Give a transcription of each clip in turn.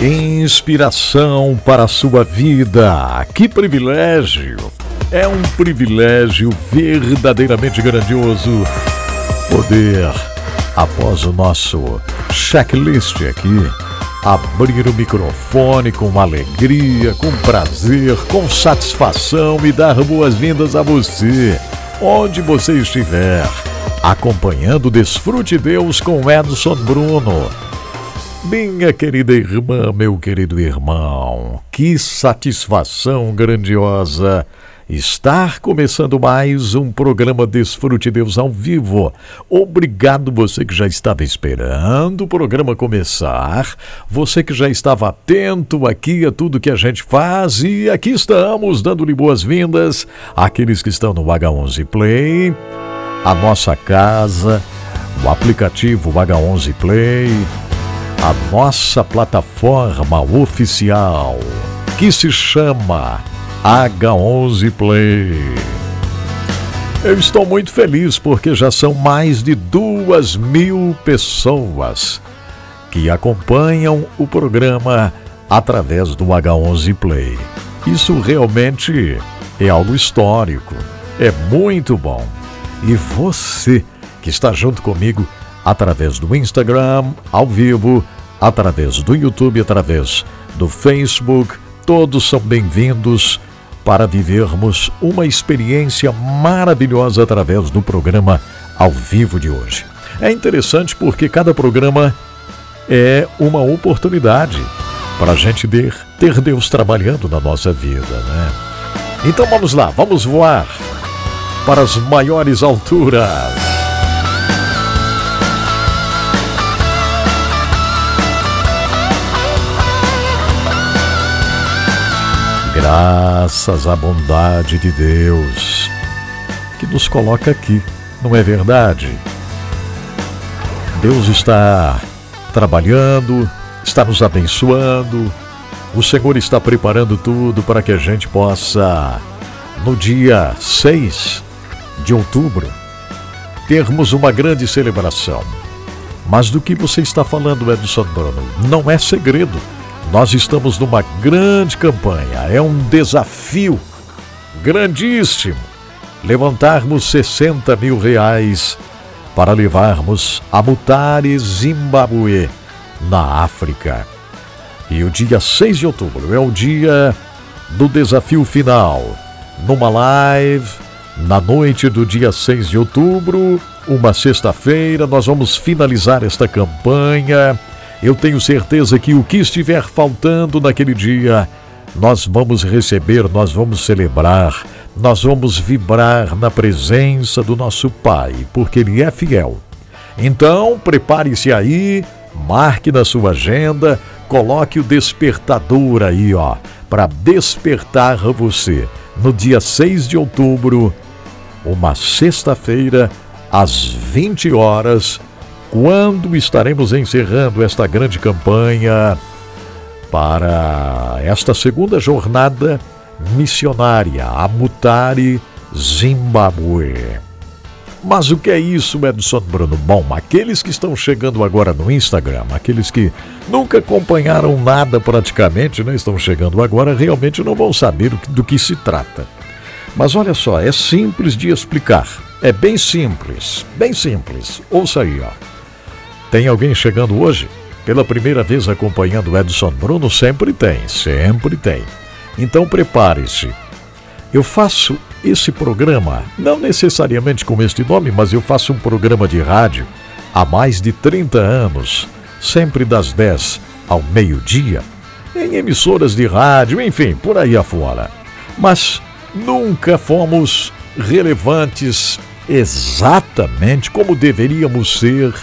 Inspiração para a sua vida. Que privilégio! É um privilégio verdadeiramente grandioso poder, após o nosso checklist aqui, abrir o microfone com alegria, com prazer, com satisfação e dar boas-vindas a você onde você estiver, acompanhando Desfrute Deus com Edson Bruno. Minha querida irmã, meu querido irmão, que satisfação grandiosa Estar começando mais um programa Desfrute Deus ao vivo. Obrigado você que já estava esperando o programa começar, você que já estava atento aqui a tudo que a gente faz e aqui estamos dando-lhe boas-vindas àqueles que estão no H11 Play, a nossa casa, o aplicativo H11 Play, a nossa plataforma oficial que se chama H11 Play. Eu estou muito feliz porque já são mais de duas mil pessoas que acompanham o programa através do H11 Play. Isso realmente é algo histórico, é muito bom. E você que está junto comigo através do Instagram, ao vivo, através do YouTube, através do Facebook, todos são bem-vindos para vivermos uma experiência maravilhosa através do programa ao vivo de hoje. É interessante porque cada programa é uma oportunidade para a gente ter, ter Deus trabalhando na nossa vida, né? Então vamos lá, vamos voar para as maiores alturas. Graças à bondade de Deus que nos coloca aqui, não é verdade? Deus está trabalhando, está nos abençoando, o Senhor está preparando tudo para que a gente possa, no dia 6 de outubro, termos uma grande celebração. Mas do que você está falando, Edson Bruno, não é segredo nós estamos numa grande campanha, é um desafio grandíssimo levantarmos 60 mil reais para levarmos a Mutare Zimbabue na África. E o dia 6 de outubro é o dia do desafio final. Numa live, na noite do dia 6 de outubro, uma sexta-feira, nós vamos finalizar esta campanha eu tenho certeza que o que estiver faltando naquele dia, nós vamos receber, nós vamos celebrar, nós vamos vibrar na presença do nosso Pai, porque Ele é fiel. Então, prepare-se aí, marque na sua agenda, coloque o despertador aí, ó, para despertar você no dia 6 de outubro, uma sexta-feira, às 20 horas quando estaremos encerrando esta grande campanha para esta segunda jornada missionária, a Mutare Zimbabue. Mas o que é isso, Edson Bruno? Bom, aqueles que estão chegando agora no Instagram, aqueles que nunca acompanharam nada praticamente, né, estão chegando agora, realmente não vão saber do que se trata. Mas olha só, é simples de explicar. É bem simples, bem simples. Ouça aí, ó. Tem alguém chegando hoje? Pela primeira vez acompanhando Edson Bruno? Sempre tem, sempre tem. Então prepare-se. Eu faço esse programa, não necessariamente com este nome, mas eu faço um programa de rádio há mais de 30 anos, sempre das 10 ao meio-dia, em emissoras de rádio, enfim, por aí afora. Mas nunca fomos relevantes exatamente como deveríamos ser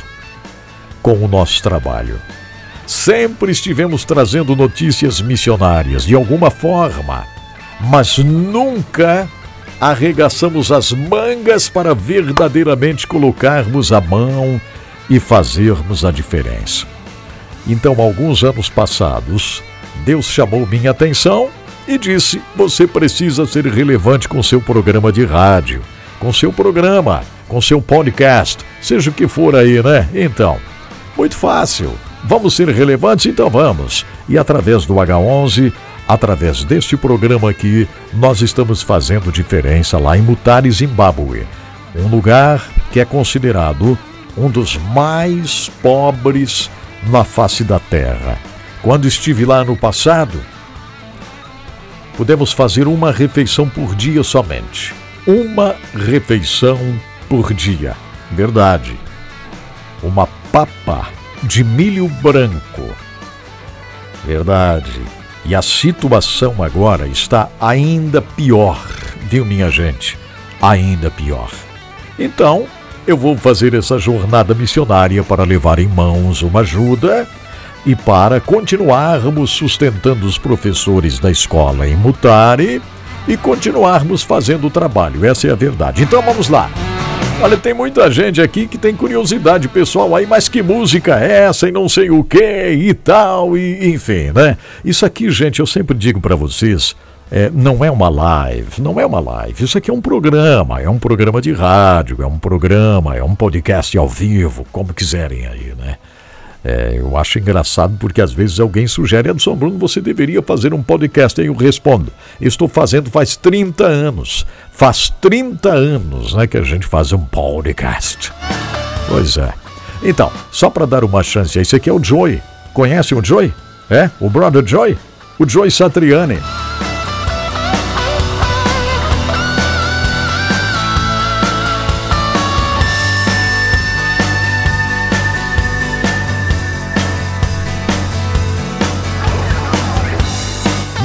com o nosso trabalho. Sempre estivemos trazendo notícias missionárias, de alguma forma, mas nunca arregaçamos as mangas para verdadeiramente colocarmos a mão e fazermos a diferença. Então, alguns anos passados, Deus chamou minha atenção e disse: Você precisa ser relevante com seu programa de rádio, com seu programa, com seu podcast, seja o que for aí, né? Então, muito fácil. Vamos ser relevantes? Então vamos. E através do H11, através deste programa aqui, nós estamos fazendo diferença lá em Mutare, Zimbábue. Um lugar que é considerado um dos mais pobres na face da terra. Quando estive lá no passado, pudemos fazer uma refeição por dia somente. Uma refeição por dia. Verdade. Uma papa de milho branco. Verdade. E a situação agora está ainda pior, viu, minha gente? Ainda pior. Então, eu vou fazer essa jornada missionária para levar em mãos uma ajuda e para continuarmos sustentando os professores da escola em Mutare e continuarmos fazendo o trabalho. Essa é a verdade. Então vamos lá. Olha, tem muita gente aqui que tem curiosidade pessoal aí, mas que música é essa e não sei o que e tal, e enfim, né? Isso aqui, gente, eu sempre digo para vocês, é, não é uma live, não é uma live. Isso aqui é um programa, é um programa de rádio, é um programa, é um podcast ao vivo, como quiserem aí, né? É, eu acho engraçado porque às vezes alguém sugere, Edson Bruno, você deveria fazer um podcast. Aí eu respondo, estou fazendo faz 30 anos. Faz 30 anos né, que a gente faz um podcast. Pois é. Então, só para dar uma chance, esse aqui é o Joy. Conhece o Joy? É? O brother Joy? O Joy Satriani.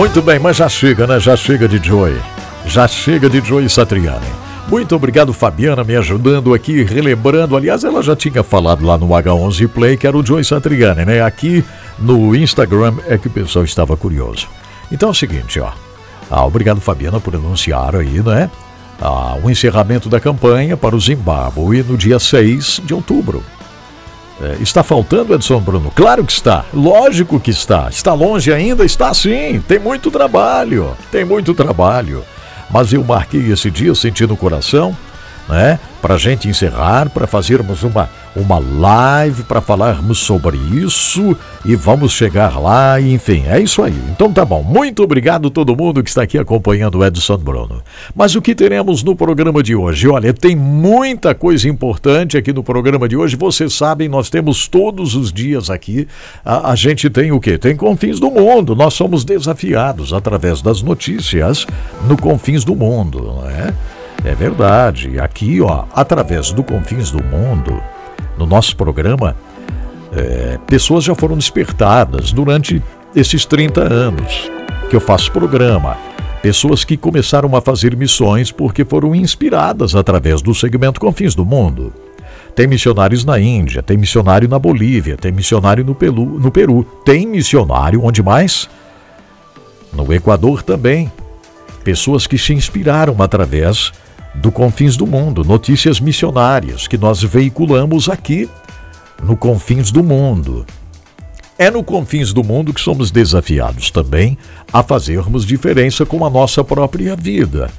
Muito bem, mas já chega, né? Já chega de Joy. Já chega de Joy Satriani. Muito obrigado, Fabiana, me ajudando aqui, relembrando. Aliás, ela já tinha falado lá no H11 Play que era o Joy Satriani, né? Aqui no Instagram é que o pessoal estava curioso. Então é o seguinte, ó. Ah, obrigado, Fabiana, por anunciar aí, né? Ah, o encerramento da campanha para o Zimbábue no dia 6 de outubro. É, está faltando, Edson Bruno? Claro que está. Lógico que está. Está longe ainda? Está sim. Tem muito trabalho. Tem muito trabalho. Mas eu marquei esse dia sentindo o coração, né? Para gente encerrar, para fazermos uma uma live para falarmos sobre isso e vamos chegar lá, enfim, é isso aí. Então tá bom. Muito obrigado todo mundo que está aqui acompanhando o Edson Bruno. Mas o que teremos no programa de hoje? Olha, tem muita coisa importante aqui no programa de hoje. Vocês sabem, nós temos todos os dias aqui, a, a gente tem o quê? Tem Confins do Mundo. Nós somos desafiados através das notícias no Confins do Mundo, não é? É verdade. Aqui, ó, através do Confins do Mundo, no nosso programa, é, pessoas já foram despertadas durante esses 30 anos que eu faço programa. Pessoas que começaram a fazer missões porque foram inspiradas através do segmento Confins do Mundo. Tem missionários na Índia, tem missionário na Bolívia, tem missionário no, Pelu, no Peru, tem missionário onde mais? No Equador também. Pessoas que se inspiraram através do Confins do Mundo, notícias missionárias que nós veiculamos aqui no Confins do Mundo. É no Confins do Mundo que somos desafiados também a fazermos diferença com a nossa própria vida.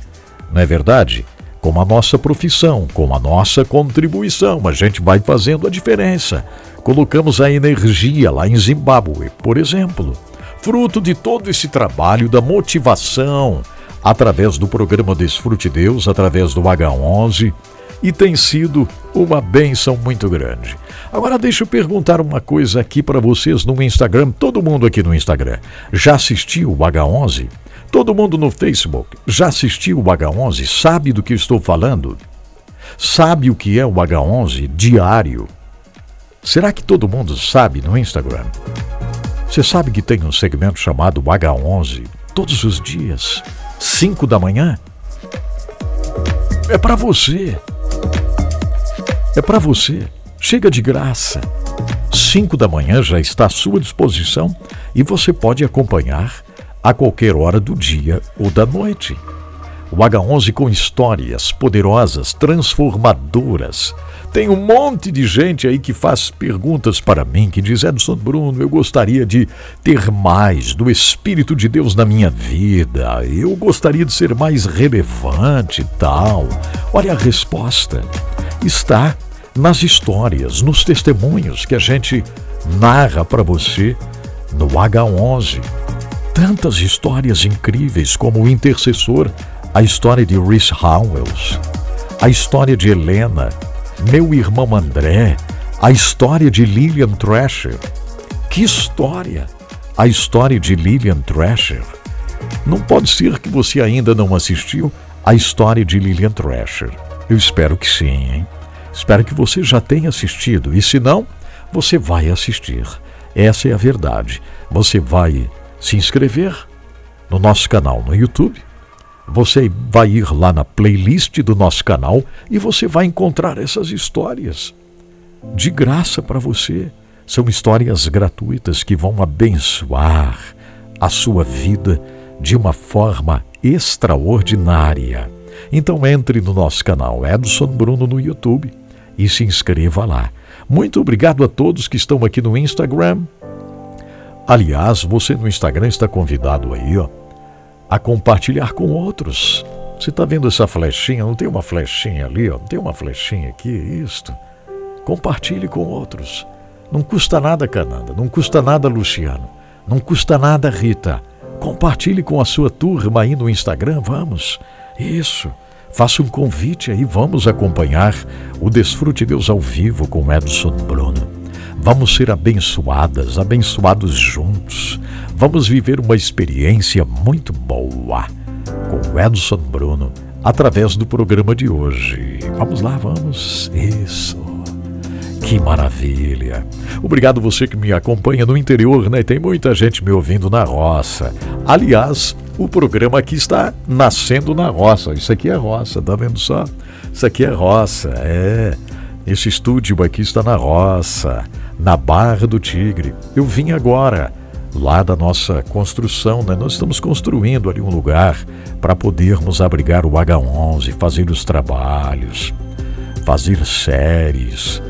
Não é verdade? Com a nossa profissão, com a nossa contribuição, a gente vai fazendo a diferença. Colocamos a energia lá em Zimbábue, por exemplo. Fruto de todo esse trabalho da motivação, através do programa Desfrute Deus, através do H11, e tem sido uma benção muito grande. Agora deixa eu perguntar uma coisa aqui para vocês no Instagram, todo mundo aqui no Instagram. Já assistiu o H11? Todo mundo no Facebook já assistiu o H11? Sabe do que estou falando? Sabe o que é o H11 diário? Será que todo mundo sabe no Instagram? Você sabe que tem um segmento chamado H11 todos os dias? 5 da manhã? É para você. É para você. Chega de graça. 5 da manhã já está à sua disposição e você pode acompanhar a qualquer hora do dia ou da noite. O H11 com histórias poderosas, transformadoras. Tem um monte de gente aí que faz perguntas para mim, que diz: Edson Bruno, eu gostaria de ter mais do Espírito de Deus na minha vida, eu gostaria de ser mais relevante e tal. Olha a resposta. Está nas histórias, nos testemunhos que a gente narra para você no H11. Tantas histórias incríveis como o intercessor, a história de Rhys Howells, a história de Helena, meu irmão André, a história de Lillian Thrasher. Que história! A história de Lillian Thrasher. Não pode ser que você ainda não assistiu a história de Lillian Thrasher. Eu espero que sim, hein? Espero que você já tenha assistido e se não, você vai assistir. Essa é a verdade. Você vai se inscrever no nosso canal no YouTube. Você vai ir lá na playlist do nosso canal e você vai encontrar essas histórias de graça para você. São histórias gratuitas que vão abençoar a sua vida de uma forma extraordinária. Então entre no nosso canal Edson Bruno no YouTube e se inscreva lá. Muito obrigado a todos que estão aqui no Instagram. Aliás, você no Instagram está convidado aí, ó, a compartilhar com outros. Você está vendo essa flechinha? Não tem uma flechinha ali, ó? Não tem uma flechinha aqui, isto. Compartilhe com outros. Não custa nada, Cananda. Não custa nada, Luciano. Não custa nada, Rita. Compartilhe com a sua turma aí no Instagram, vamos. Isso. Faça um convite aí, vamos acompanhar o Desfrute Deus ao vivo com Edson Bruno. Vamos ser abençoadas, abençoados juntos. Vamos viver uma experiência muito boa com Edson Bruno através do programa de hoje. Vamos lá, vamos. Isso. Que maravilha! Obrigado você que me acompanha no interior, né? Tem muita gente me ouvindo na roça. Aliás, o programa aqui está nascendo na roça. Isso aqui é roça, tá vendo só? Isso aqui é roça, é. Esse estúdio aqui está na roça, na Barra do Tigre. Eu vim agora lá da nossa construção, né? Nós estamos construindo ali um lugar para podermos abrigar o H11, fazer os trabalhos, fazer séries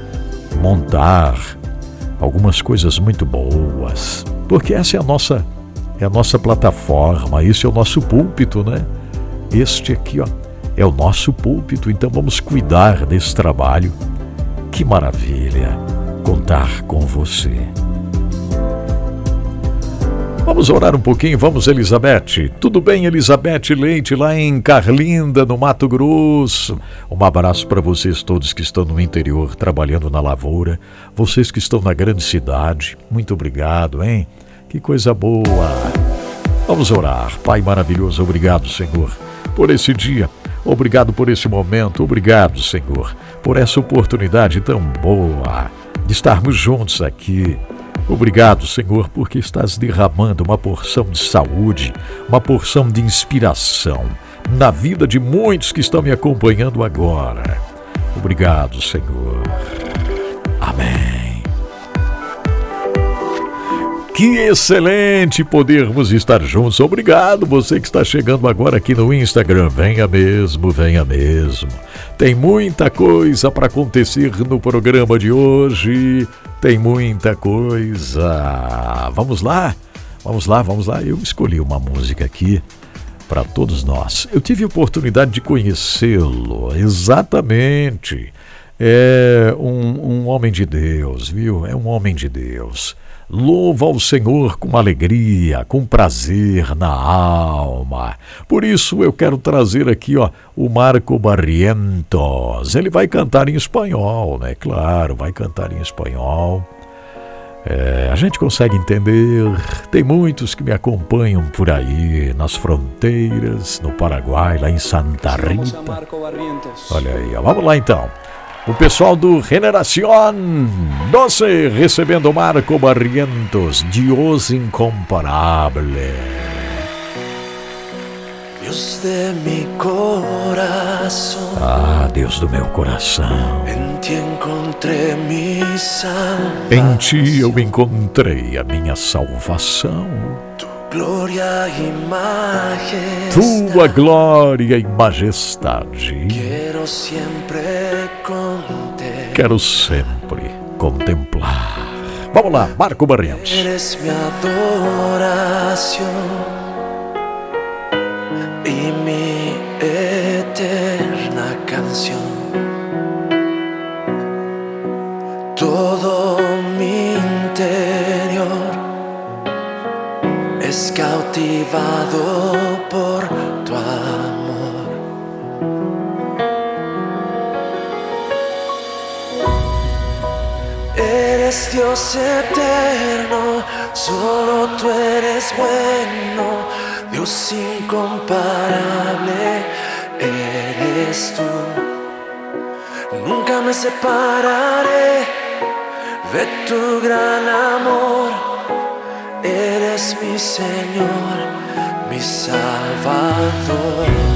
montar algumas coisas muito boas, porque essa é a nossa é a nossa plataforma, esse é o nosso púlpito, né? Este aqui, ó, é o nosso púlpito, então vamos cuidar desse trabalho. Que maravilha contar com você. Vamos orar um pouquinho, vamos, Elizabeth. Tudo bem, Elizabeth Leite, lá em Carlinda, no Mato Grosso. Um abraço para vocês todos que estão no interior trabalhando na lavoura, vocês que estão na grande cidade. Muito obrigado, hein? Que coisa boa. Vamos orar. Pai maravilhoso, obrigado, Senhor, por esse dia. Obrigado por esse momento. Obrigado, Senhor, por essa oportunidade tão boa de estarmos juntos aqui Obrigado, Senhor, porque estás derramando uma porção de saúde, uma porção de inspiração na vida de muitos que estão me acompanhando agora. Obrigado, Senhor. Amém. Que excelente podermos estar juntos. Obrigado, você que está chegando agora aqui no Instagram. Venha mesmo, venha mesmo. Tem muita coisa para acontecer no programa de hoje. Tem muita coisa. Vamos lá? Vamos lá, vamos lá. Eu escolhi uma música aqui para todos nós. Eu tive oportunidade de conhecê-lo, exatamente. É um, um homem de Deus, viu? É um homem de Deus. Louva ao Senhor com alegria, com prazer na alma. Por isso eu quero trazer aqui ó, o Marco Barrientos. Ele vai cantar em espanhol, né? Claro, vai cantar em espanhol. É, a gente consegue entender. Tem muitos que me acompanham por aí, nas fronteiras, no Paraguai, lá em Santa Rita. Olha aí, ó. vamos lá então. O pessoal do Generación 12 recebendo Marco Barrientos, Dios incomparable. Dios de mi corazón. Ah, Deus do meu coração. En ti encontré mi salvación. Em ti eu encontrei a minha salvação. Tu glória e majestad. Tua glória e majestade. Quiero siempre contemplar. Quero sempre contemplar. Vamos lá, Marco Barrientos. Eres mi adoración y mi eterna canción. Cautivado por tu amor. Eres Dios eterno, solo tú eres bueno, Dios incomparable, eres tú. Nunca me separaré de tu gran amor, eres mi Señor, mi Salvador.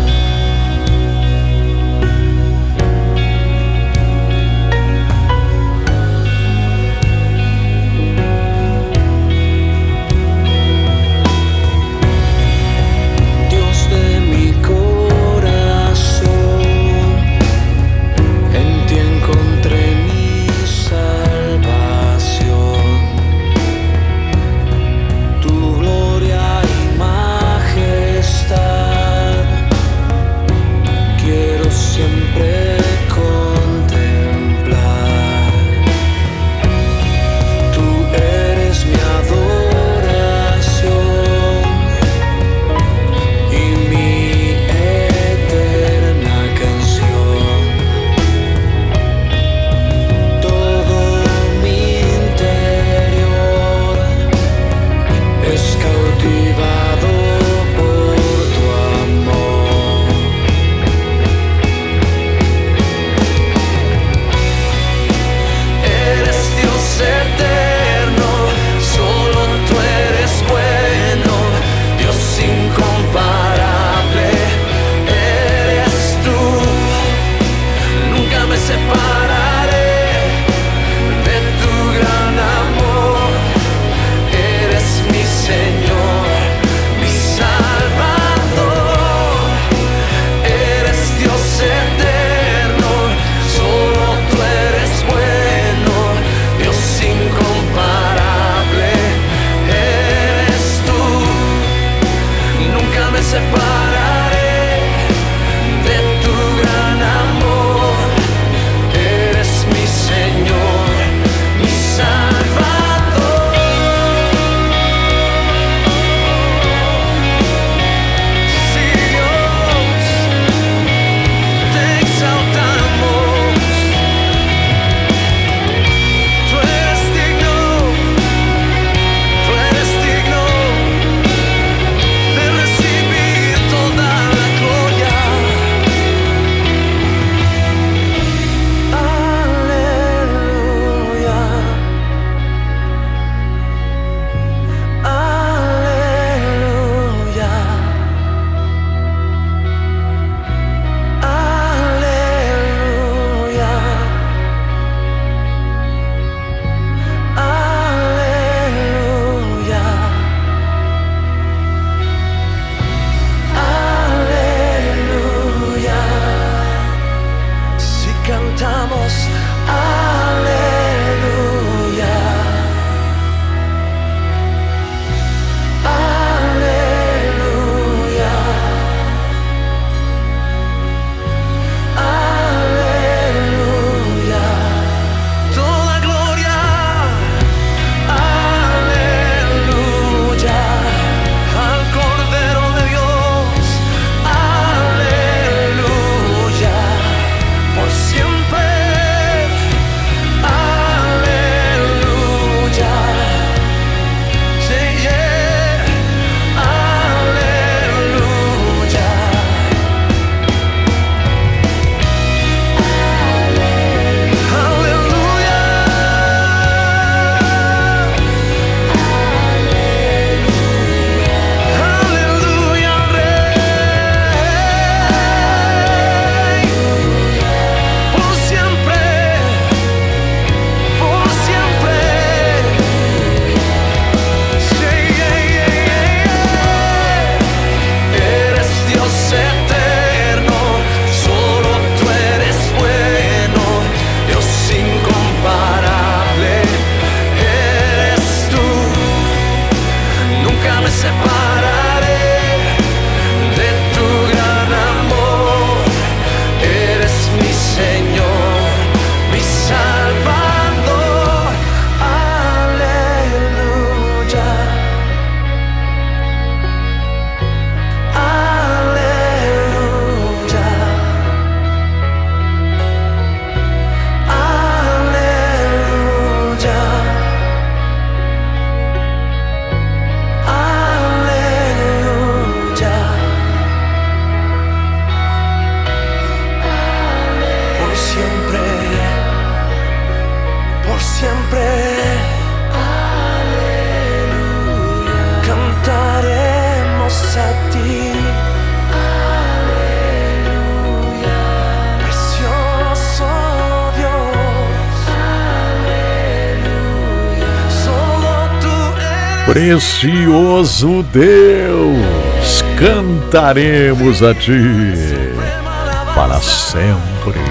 Precioso Deus, cantaremos a Ti para sempre,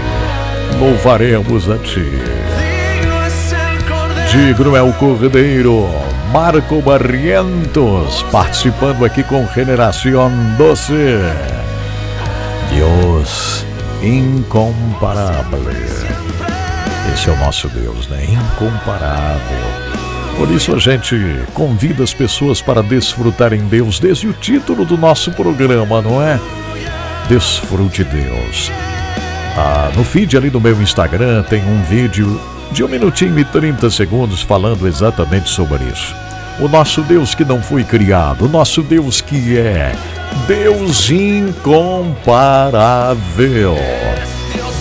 louvaremos a Ti. Digno é o Cordeiro, Marco Barrientos, participando aqui com Generação Doce. Deus incomparável. Esse é o nosso Deus, né? Incomparável por isso a gente convida as pessoas para desfrutarem Deus desde o título do nosso programa, não é? Desfrute Deus. Ah, no feed ali do meu Instagram tem um vídeo de um minutinho e 30 segundos falando exatamente sobre isso. O nosso Deus que não foi criado, o nosso Deus que é Deus incomparável.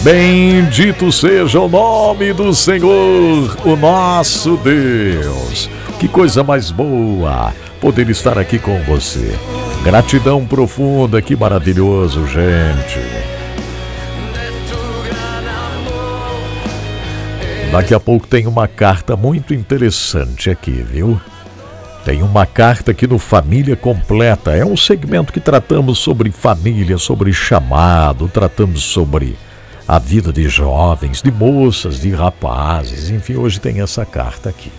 Bendito seja o nome do Senhor, o nosso Deus. Que coisa mais boa poder estar aqui com você. Gratidão profunda, que maravilhoso, gente. Daqui a pouco tem uma carta muito interessante aqui, viu? Tem uma carta aqui no Família Completa. É um segmento que tratamos sobre família, sobre chamado, tratamos sobre a vida de jovens, de moças, de rapazes, enfim, hoje tem essa carta aqui.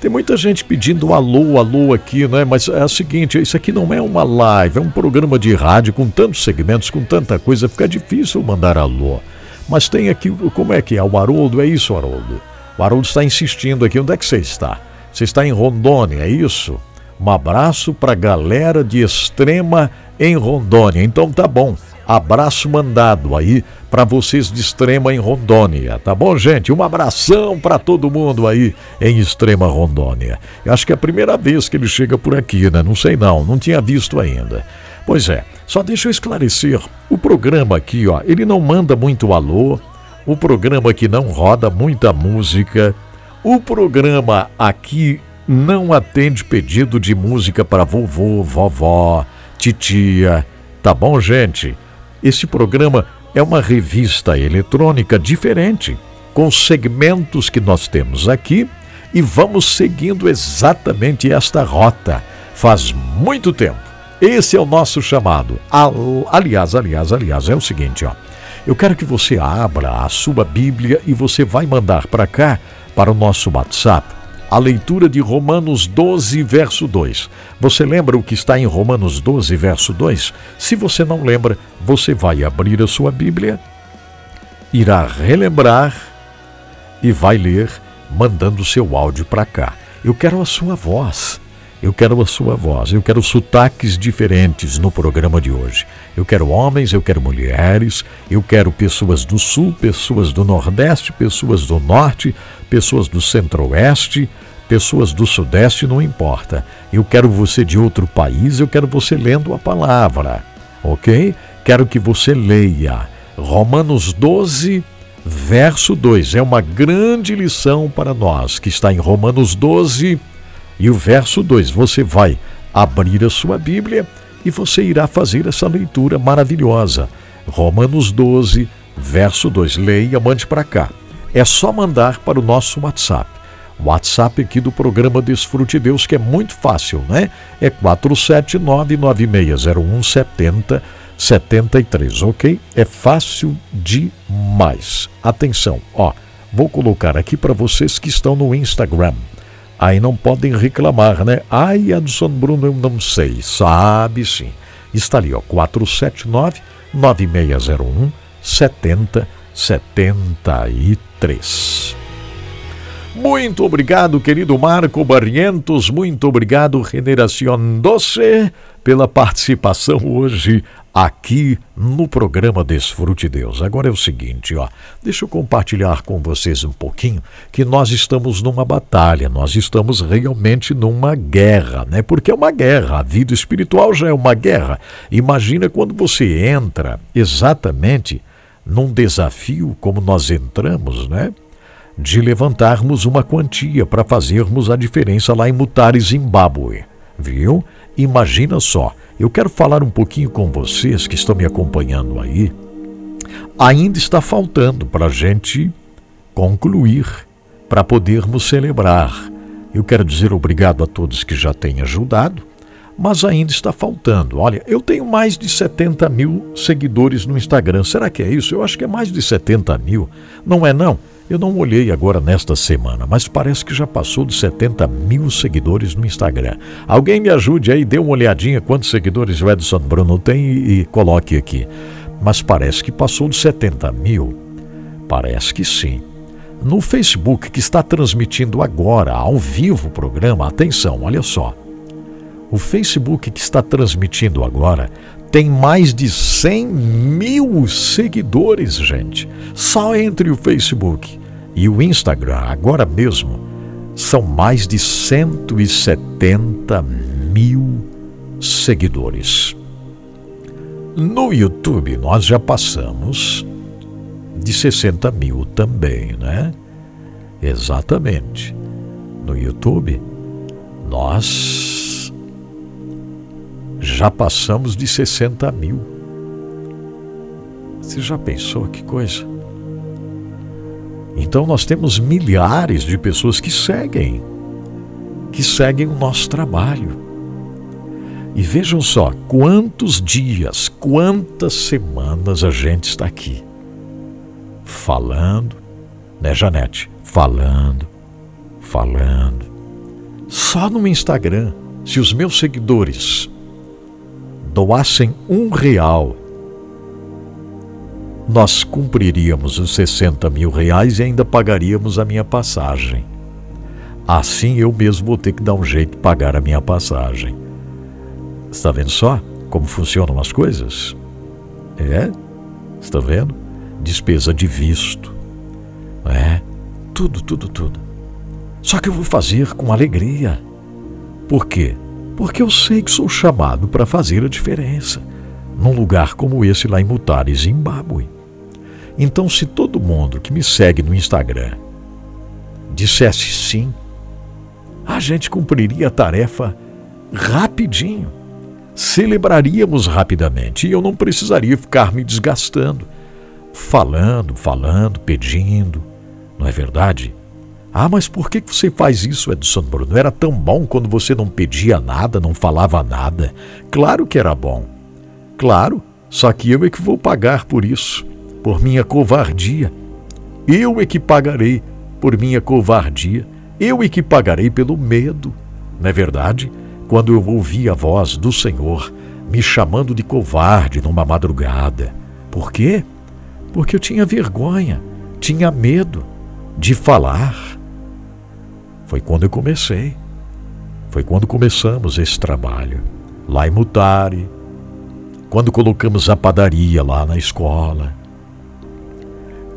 Tem muita gente pedindo alô, alô aqui, né? Mas é o seguinte, isso aqui não é uma live, é um programa de rádio com tantos segmentos, com tanta coisa, fica difícil mandar alô. Mas tem aqui, como é que é? O Haroldo, é isso, Haroldo? O Haroldo está insistindo aqui, onde é que você está? Você está em Rondônia, é isso? Um abraço para a galera de Extrema em Rondônia. Então tá bom. Abraço mandado aí para vocês de Extrema em Rondônia, tá bom, gente? Um abração para todo mundo aí em Extrema Rondônia. Eu acho que é a primeira vez que ele chega por aqui, né? Não sei não, não tinha visto ainda. Pois é, só deixa eu esclarecer. O programa aqui, ó, ele não manda muito alô. O programa aqui não roda muita música. O programa aqui não atende pedido de música para vovô, vovó, titia. Tá bom, gente? Esse programa é uma revista eletrônica diferente, com segmentos que nós temos aqui e vamos seguindo exatamente esta rota. Faz muito tempo. Esse é o nosso chamado. Aliás, aliás, aliás, é o seguinte, ó. Eu quero que você abra a sua Bíblia e você vai mandar para cá, para o nosso WhatsApp, a leitura de Romanos 12, verso 2. Você lembra o que está em Romanos 12, verso 2? Se você não lembra, você vai abrir a sua Bíblia, irá relembrar e vai ler, mandando seu áudio para cá. Eu quero a sua voz. Eu quero a sua voz, eu quero sotaques diferentes no programa de hoje. Eu quero homens, eu quero mulheres, eu quero pessoas do sul, pessoas do nordeste, pessoas do norte, pessoas do centro-oeste, pessoas do sudeste, não importa. Eu quero você de outro país, eu quero você lendo a palavra, ok? Quero que você leia Romanos 12, verso 2. É uma grande lição para nós que está em Romanos 12, e o verso 2, você vai abrir a sua Bíblia e você irá fazer essa leitura maravilhosa. Romanos 12, verso 2. Leia, mande para cá. É só mandar para o nosso WhatsApp. WhatsApp aqui do programa Desfrute Deus, que é muito fácil, né? É 47996017073, ok? É fácil demais. Atenção, ó, vou colocar aqui para vocês que estão no Instagram aí não podem reclamar, né? Ai, Adson Bruno, eu não sei. Sabe sim. Está ali, ó, 479 9601 7073. Muito obrigado, querido Marco Barrientos. Muito obrigado, Generación 12, pela participação hoje aqui no programa Desfrute Deus. Agora é o seguinte, ó, deixa eu compartilhar com vocês um pouquinho que nós estamos numa batalha, nós estamos realmente numa guerra, né? Porque é uma guerra, a vida espiritual já é uma guerra. Imagina quando você entra exatamente num desafio como nós entramos, né? de levantarmos uma quantia para fazermos a diferença lá em Mutare, Zimbábue. Viu? Imagina só. Eu quero falar um pouquinho com vocês que estão me acompanhando aí. Ainda está faltando para a gente concluir, para podermos celebrar. Eu quero dizer obrigado a todos que já têm ajudado, mas ainda está faltando. Olha, eu tenho mais de 70 mil seguidores no Instagram. Será que é isso? Eu acho que é mais de 70 mil. Não é não? Eu não olhei agora nesta semana, mas parece que já passou de 70 mil seguidores no Instagram. Alguém me ajude aí, dê uma olhadinha quantos seguidores o Edson Bruno tem e, e coloque aqui. Mas parece que passou de 70 mil. Parece que sim. No Facebook, que está transmitindo agora, ao vivo, o programa, atenção, olha só. O Facebook que está transmitindo agora tem mais de 100 mil seguidores, gente. Só entre o Facebook e o Instagram, agora mesmo, são mais de 170 mil seguidores. No YouTube, nós já passamos de 60 mil também, né? Exatamente. No YouTube, nós já passamos de 60 mil. Você já pensou que coisa? Então nós temos milhares de pessoas que seguem, que seguem o nosso trabalho. E vejam só quantos dias, quantas semanas a gente está aqui falando, né, Janete? Falando, falando. Só no Instagram, se os meus seguidores doassem um real, nós cumpriríamos os 60 mil reais e ainda pagaríamos a minha passagem. Assim eu mesmo vou ter que dar um jeito de pagar a minha passagem. Está vendo só como funcionam as coisas? É? Está vendo? Despesa de visto. É? Tudo, tudo, tudo. Só que eu vou fazer com alegria. Por quê? Porque eu sei que sou chamado para fazer a diferença num lugar como esse lá em Mutare, Zimbábue. Então, se todo mundo que me segue no Instagram dissesse sim, a gente cumpriria a tarefa rapidinho. Celebraríamos rapidamente e eu não precisaria ficar me desgastando, falando, falando, pedindo. Não é verdade? Ah, mas por que você faz isso, Edson Bruno? Era tão bom quando você não pedia nada, não falava nada. Claro que era bom. Claro, só que eu é que vou pagar por isso, por minha covardia. Eu é que pagarei por minha covardia. Eu é que pagarei pelo medo. Não é verdade? Quando eu ouvi a voz do Senhor me chamando de covarde numa madrugada. Por quê? Porque eu tinha vergonha, tinha medo de falar foi quando eu comecei. Foi quando começamos esse trabalho. Lá em Mutare, quando colocamos a padaria lá na escola,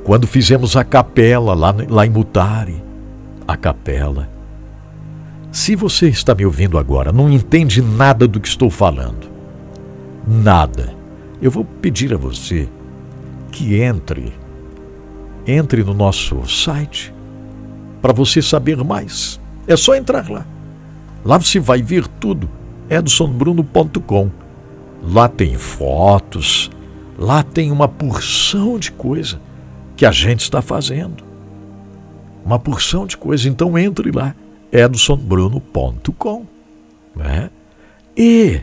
quando fizemos a capela lá, lá em Mutare, a capela. Se você está me ouvindo agora, não entende nada do que estou falando, nada, eu vou pedir a você que entre, entre no nosso site para você saber mais. É só entrar lá. Lá você vai ver tudo. edsonbruno.com. Lá tem fotos, lá tem uma porção de coisa que a gente está fazendo. Uma porção de coisa. Então entre lá, edsonbruno.com. Né? E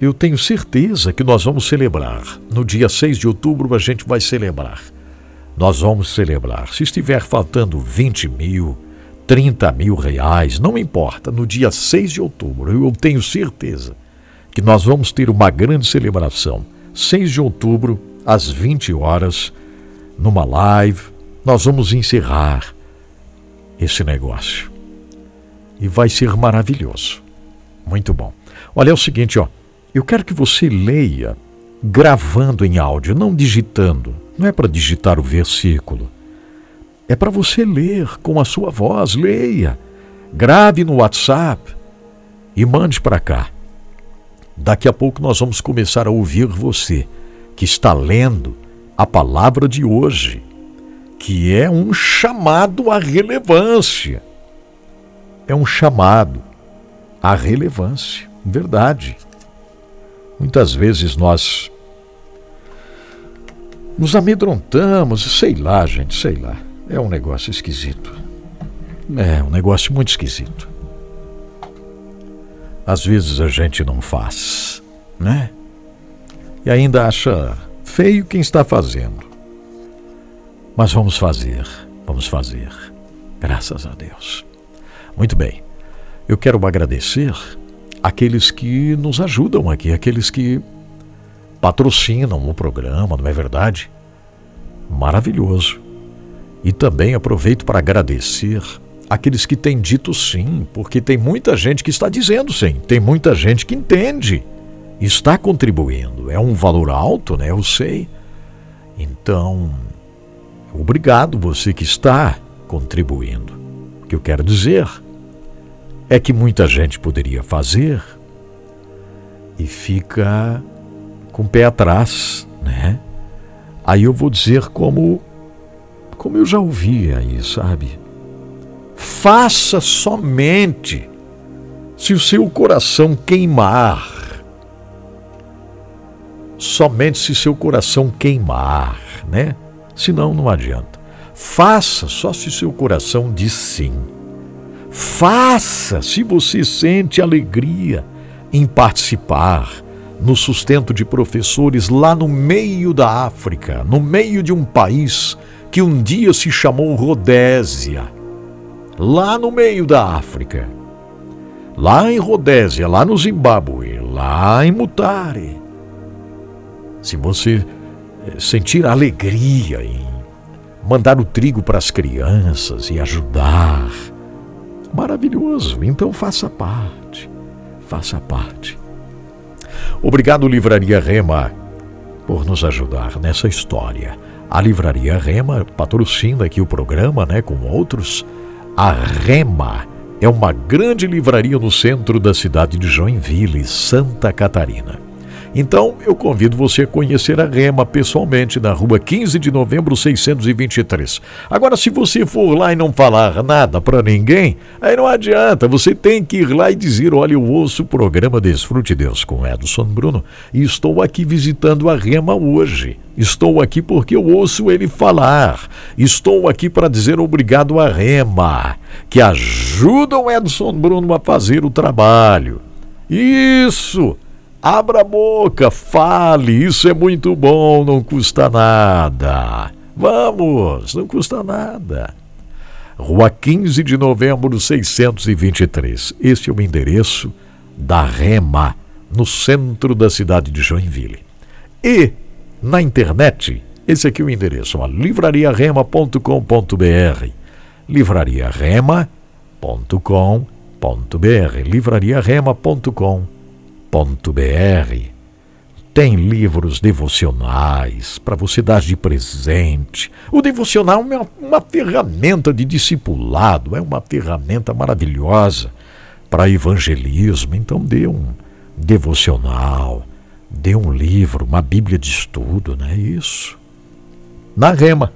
eu tenho certeza que nós vamos celebrar. No dia 6 de outubro a gente vai celebrar nós vamos celebrar. Se estiver faltando 20 mil, 30 mil reais, não importa, no dia 6 de outubro, eu tenho certeza que nós vamos ter uma grande celebração. 6 de outubro, às 20 horas, numa live, nós vamos encerrar esse negócio. E vai ser maravilhoso. Muito bom. Olha, é o seguinte, ó. Eu quero que você leia gravando em áudio, não digitando. Não é para digitar o versículo. É para você ler com a sua voz. Leia. Grave no WhatsApp e mande para cá. Daqui a pouco nós vamos começar a ouvir você que está lendo a palavra de hoje, que é um chamado à relevância. É um chamado à relevância, verdade. Muitas vezes nós nos amedrontamos, sei lá, gente, sei lá. É um negócio esquisito. É um negócio muito esquisito. Às vezes a gente não faz, né? E ainda acha feio quem está fazendo. Mas vamos fazer, vamos fazer. Graças a Deus. Muito bem. Eu quero agradecer aqueles que nos ajudam aqui, aqueles que patrocinam o programa, não é verdade? Maravilhoso. E também aproveito para agradecer aqueles que têm dito sim, porque tem muita gente que está dizendo sim, tem muita gente que entende, está contribuindo. É um valor alto, né? Eu sei. Então, obrigado você que está contribuindo. O que eu quero dizer é que muita gente poderia fazer e fica com o pé atrás, né? Aí eu vou dizer como como eu já ouvi aí, sabe? Faça somente se o seu coração queimar. Somente se seu coração queimar, né? Senão não adianta. Faça só se seu coração diz sim. Faça se você sente alegria em participar no sustento de professores lá no meio da África, no meio de um país que um dia se chamou Rodésia, lá no meio da África, lá em Rodésia, lá no Zimbábue, lá em Mutare. Se você eh, sentir alegria em mandar o trigo para as crianças e ajudar, Maravilhoso, então faça parte, faça parte. Obrigado, Livraria Rema, por nos ajudar nessa história. A Livraria Rema patrocina aqui o programa, né, com outros. A Rema é uma grande livraria no centro da cidade de Joinville, Santa Catarina. Então, eu convido você a conhecer a Rema pessoalmente na rua 15 de novembro 623. Agora, se você for lá e não falar nada para ninguém, aí não adianta. Você tem que ir lá e dizer: Olha, eu ouço o programa Desfrute Deus com Edson Bruno e estou aqui visitando a Rema hoje. Estou aqui porque eu ouço ele falar. Estou aqui para dizer obrigado à Rema, que ajuda o Edson Bruno a fazer o trabalho. Isso! Abra a boca, fale, isso é muito bom, não custa nada. Vamos, não custa nada. Rua 15 de novembro, 623. Este é o endereço da Rema, no centro da cidade de Joinville. E na internet, esse aqui é o endereço, livrariarema.com.br. livrariarema.com.br. livrariarema.com.br www.livro.br tem livros devocionais para você dar de presente. O devocional é uma ferramenta de discipulado, é uma ferramenta maravilhosa para evangelismo. Então dê um devocional, dê um livro, uma Bíblia de estudo, não é isso? Na Rema.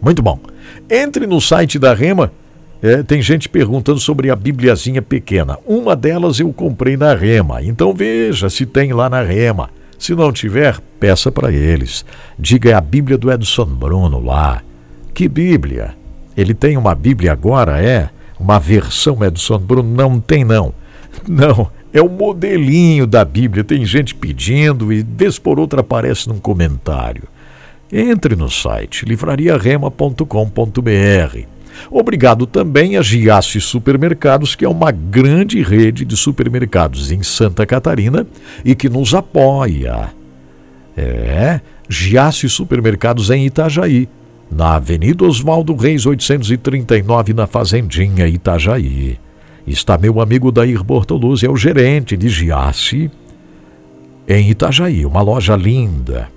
Muito bom. Entre no site da Rema é, tem gente perguntando sobre a Bibliazinha pequena. Uma delas eu comprei na Rema. Então veja se tem lá na Rema. Se não tiver, peça para eles. Diga é a Bíblia do Edson Bruno lá. Que Bíblia? Ele tem uma Bíblia agora, é? Uma versão Edson Bruno? Não tem, não. Não, é o modelinho da Bíblia. Tem gente pedindo e, vez por outra, aparece num comentário. Entre no site livrariarema.com.br Obrigado também a Giasse Supermercados, que é uma grande rede de supermercados em Santa Catarina e que nos apoia. É, Giasse Supermercados em Itajaí, na Avenida Oswaldo Reis 839, na Fazendinha Itajaí. Está meu amigo Dair Bortoluzzi, é o gerente de Giasse em Itajaí, uma loja linda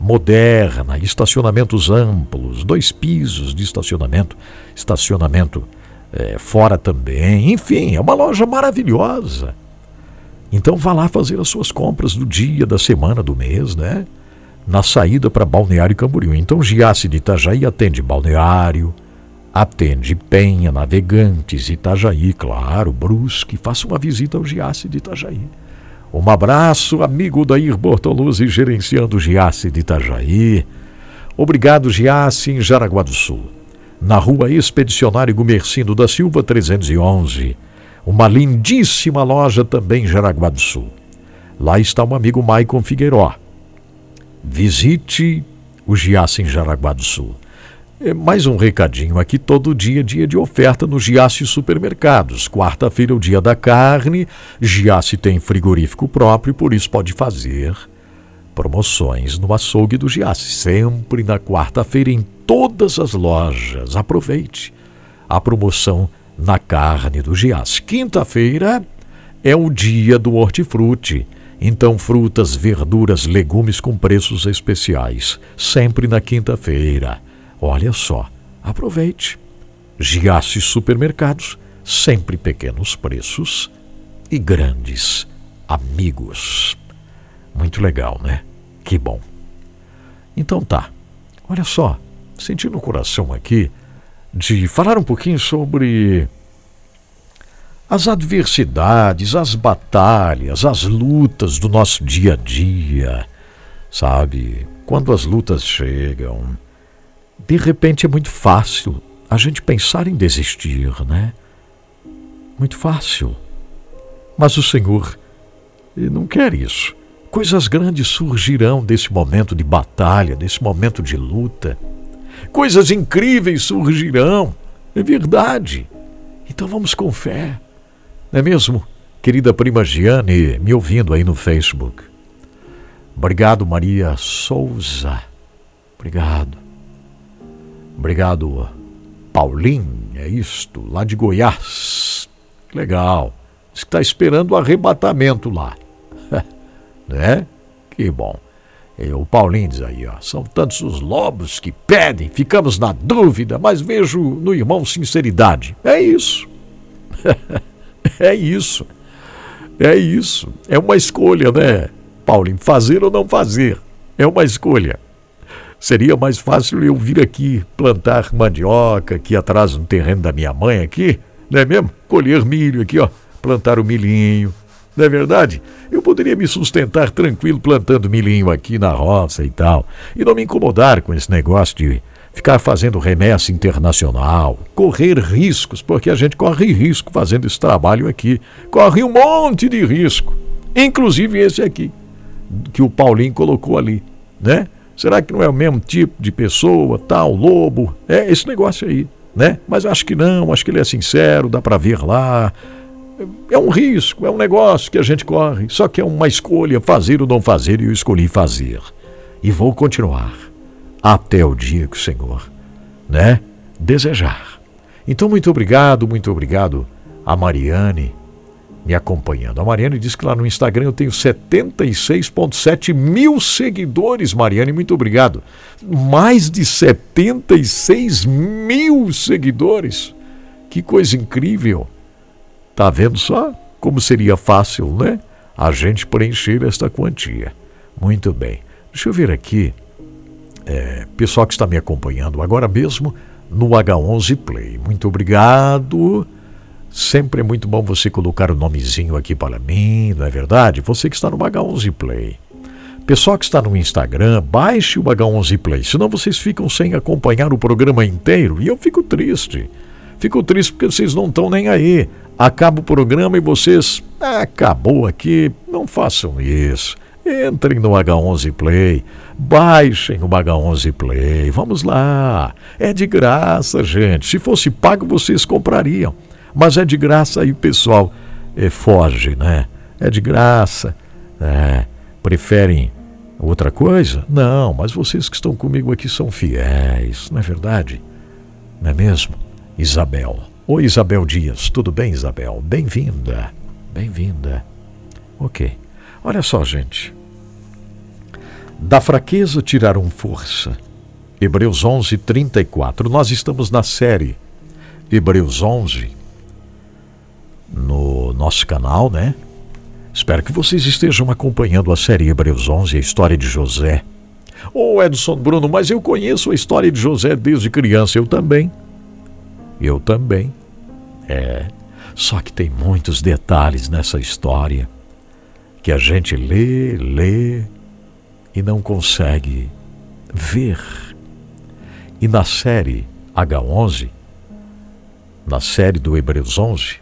moderna, estacionamentos amplos, dois pisos de estacionamento, estacionamento é, fora também, enfim, é uma loja maravilhosa. Então vá lá fazer as suas compras do dia, da semana, do mês, né? Na saída para Balneário Camboriú. Então Giasse de Itajaí atende Balneário, atende Penha, Navegantes, Itajaí, claro, Brusque. Faça uma visita ao Giasse de Itajaí. Um abraço, amigo Dair Bortoluzzi, gerenciando Giasse de Itajaí. Obrigado, Giasse, em Jaraguá do Sul. Na rua Expedicionário Gumercindo da Silva, 311. Uma lindíssima loja também em Jaraguá do Sul. Lá está o amigo Maicon Figueiró. Visite o Giasse em Jaraguá do Sul. É mais um recadinho aqui, todo dia, dia de oferta no Giasse Supermercados. Quarta-feira é o dia da carne. Giasse tem frigorífico próprio, por isso pode fazer promoções no açougue do Giasse. Sempre na quarta-feira em todas as lojas. Aproveite a promoção na carne do Giasse. Quinta-feira é o dia do hortifruti. Então, frutas, verduras, legumes com preços especiais. Sempre na quinta-feira. Olha só, aproveite. Giasse Supermercados, sempre pequenos preços e grandes amigos. Muito legal, né? Que bom. Então tá. Olha só, senti no coração aqui de falar um pouquinho sobre as adversidades, as batalhas, as lutas do nosso dia a dia. Sabe? Quando as lutas chegam, de repente é muito fácil a gente pensar em desistir, né? Muito fácil. Mas o Senhor não quer isso. Coisas grandes surgirão desse momento de batalha, desse momento de luta. Coisas incríveis surgirão. É verdade. Então vamos com fé. Não é mesmo? Querida prima Giane, me ouvindo aí no Facebook. Obrigado, Maria Souza. Obrigado. Obrigado, Paulinho, é isto, lá de Goiás. Legal. Diz que está esperando o arrebatamento lá. né? Que bom. E o Paulinho diz aí, ó, são tantos os lobos que pedem, ficamos na dúvida, mas vejo no irmão sinceridade. É isso. é isso. É isso. É uma escolha, né, Paulinho? Fazer ou não fazer. É uma escolha. Seria mais fácil eu vir aqui plantar mandioca aqui atrás no terreno da minha mãe aqui, não é mesmo? Colher milho aqui, ó, plantar o milhinho. Não é verdade? Eu poderia me sustentar tranquilo plantando milhinho aqui na roça e tal, e não me incomodar com esse negócio de ficar fazendo remessa internacional, correr riscos, porque a gente corre risco fazendo esse trabalho aqui. Corre um monte de risco, inclusive esse aqui, que o Paulinho colocou ali, né? Será que não é o mesmo tipo de pessoa, tal, lobo? É esse negócio aí, né? Mas acho que não, acho que ele é sincero, dá para ver lá. É um risco, é um negócio que a gente corre, só que é uma escolha fazer ou não fazer e eu escolhi fazer. E vou continuar até o dia que o Senhor, né, desejar. Então muito obrigado, muito obrigado a Mariane me acompanhando. A Mariane diz que lá no Instagram eu tenho 76,7 mil seguidores, Mariane, muito obrigado. Mais de 76 mil seguidores. Que coisa incrível. Tá vendo só como seria fácil, né? A gente preencher esta quantia. Muito bem. Deixa eu ver aqui. É, pessoal que está me acompanhando agora mesmo no H11 Play. Muito obrigado. Sempre é muito bom você colocar o nomezinho aqui para mim, não é verdade? Você que está no H11 Play. Pessoal que está no Instagram, baixe o H11 Play, senão vocês ficam sem acompanhar o programa inteiro e eu fico triste. Fico triste porque vocês não estão nem aí. Acaba o programa e vocês. Ah, acabou aqui. Não façam isso. Entrem no H11 Play, baixem o H11 Play. Vamos lá. É de graça, gente. Se fosse pago, vocês comprariam. Mas é de graça aí, pessoal. É, foge, né? É de graça. É, preferem outra coisa? Não, mas vocês que estão comigo aqui são fiéis, não é verdade? Não é mesmo? Isabel. Oi, Isabel Dias. Tudo bem, Isabel? Bem-vinda. Bem-vinda. Ok. Olha só, gente. Da fraqueza tiraram força. Hebreus 11, 34. Nós estamos na série Hebreus 11 no nosso canal, né? Espero que vocês estejam acompanhando a série Hebreus 11, a história de José. Ô oh, Edson Bruno, mas eu conheço a história de José desde criança. Eu também. Eu também. É. Só que tem muitos detalhes nessa história que a gente lê, lê e não consegue ver. E na série H11, na série do Hebreus 11,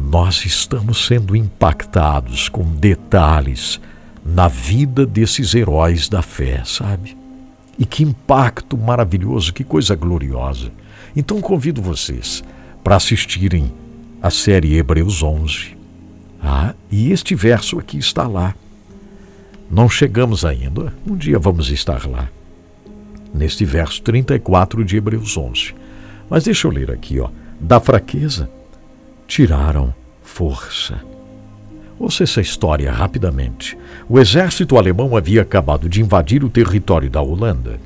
nós estamos sendo impactados com detalhes na vida desses heróis da fé, sabe? E que impacto maravilhoso, que coisa gloriosa. Então convido vocês para assistirem a série Hebreus 11. Ah, e este verso aqui está lá. Não chegamos ainda, um dia vamos estar lá. Neste verso 34 de Hebreus 11. Mas deixa eu ler aqui, ó. Da fraqueza tiraram força. Ouça essa história rapidamente. O exército alemão havia acabado de invadir o território da Holanda.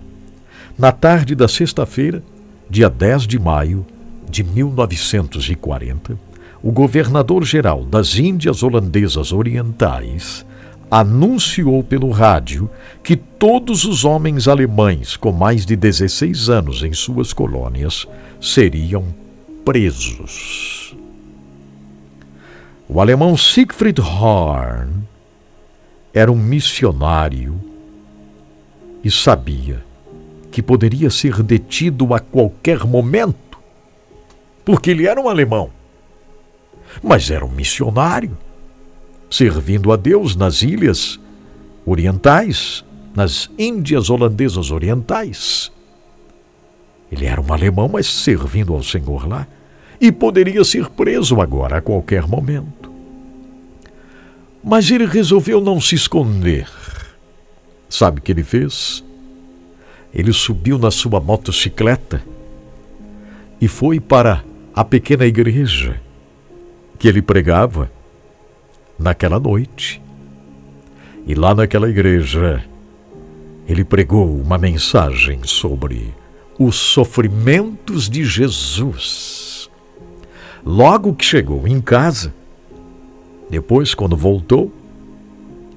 Na tarde da sexta-feira, dia 10 de maio de 1940, o governador-geral das Índias Holandesas Orientais anunciou pelo rádio que todos os homens alemães com mais de 16 anos em suas colônias seriam presos. O alemão Siegfried Horn era um missionário e sabia que poderia ser detido a qualquer momento, porque ele era um alemão, mas era um missionário, servindo a Deus nas ilhas orientais, nas Índias holandesas orientais. Ele era um alemão, mas servindo ao Senhor lá, e poderia ser preso agora a qualquer momento. Mas ele resolveu não se esconder. Sabe o que ele fez? Ele subiu na sua motocicleta e foi para a pequena igreja que ele pregava naquela noite. E lá naquela igreja, ele pregou uma mensagem sobre os sofrimentos de Jesus. Logo que chegou em casa, depois, quando voltou,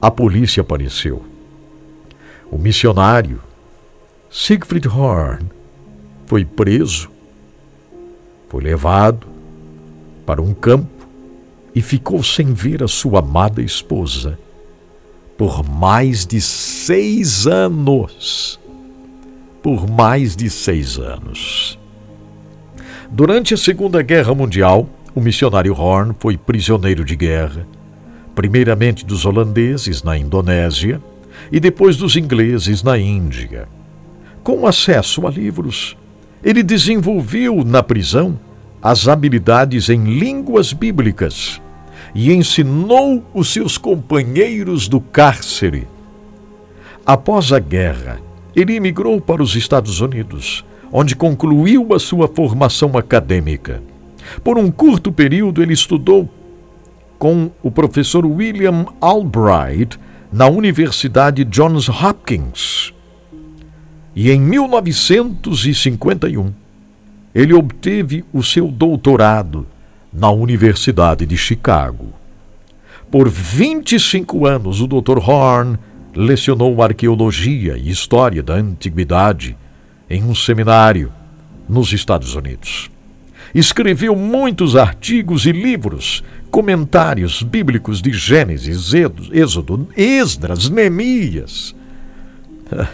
a polícia apareceu. O missionário Siegfried Horn foi preso, foi levado para um campo e ficou sem ver a sua amada esposa por mais de seis anos. Por mais de seis anos. Durante a Segunda Guerra Mundial, o missionário Horn foi prisioneiro de guerra, primeiramente dos holandeses na Indonésia e depois dos ingleses na Índia com acesso a livros. Ele desenvolveu na prisão as habilidades em línguas bíblicas e ensinou os seus companheiros do cárcere. Após a guerra, ele emigrou para os Estados Unidos, onde concluiu a sua formação acadêmica. Por um curto período, ele estudou com o professor William Albright na Universidade Johns Hopkins e em 1951 ele obteve o seu doutorado na Universidade de Chicago. Por 25 anos, o Dr. Horn lecionou arqueologia e história da antiguidade em um seminário nos Estados Unidos. Escreveu muitos artigos e livros, comentários bíblicos de Gênesis, Êxodo, Esdras, Neemias.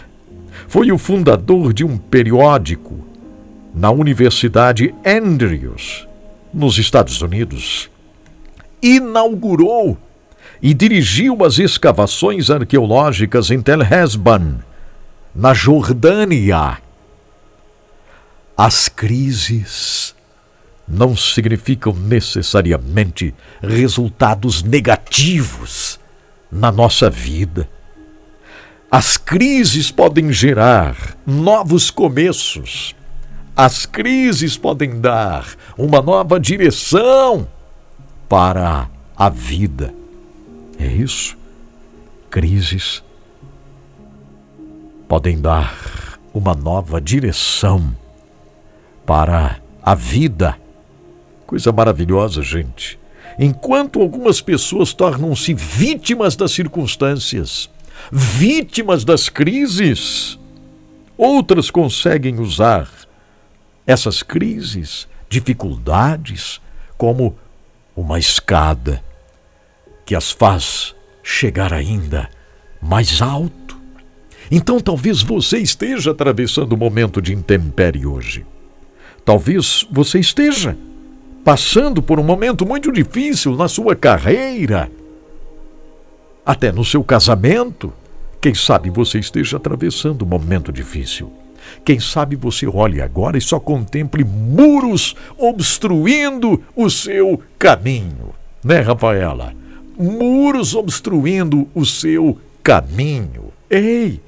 Foi o fundador de um periódico na Universidade Andrews, nos Estados Unidos. Inaugurou e dirigiu as escavações arqueológicas em Tel Hesban, na Jordânia. As crises não significam necessariamente resultados negativos na nossa vida. As crises podem gerar novos começos. As crises podem dar uma nova direção para a vida. É isso. Crises podem dar uma nova direção para a vida. Coisa maravilhosa, gente. Enquanto algumas pessoas tornam-se vítimas das circunstâncias, vítimas das crises, outras conseguem usar essas crises, dificuldades, como uma escada que as faz chegar ainda mais alto. Então talvez você esteja atravessando um momento de intempérie hoje. Talvez você esteja passando por um momento muito difícil na sua carreira, até no seu casamento. Quem sabe você esteja atravessando um momento difícil. Quem sabe você olhe agora e só contemple muros obstruindo o seu caminho, né, Rafaela? Muros obstruindo o seu caminho. Ei,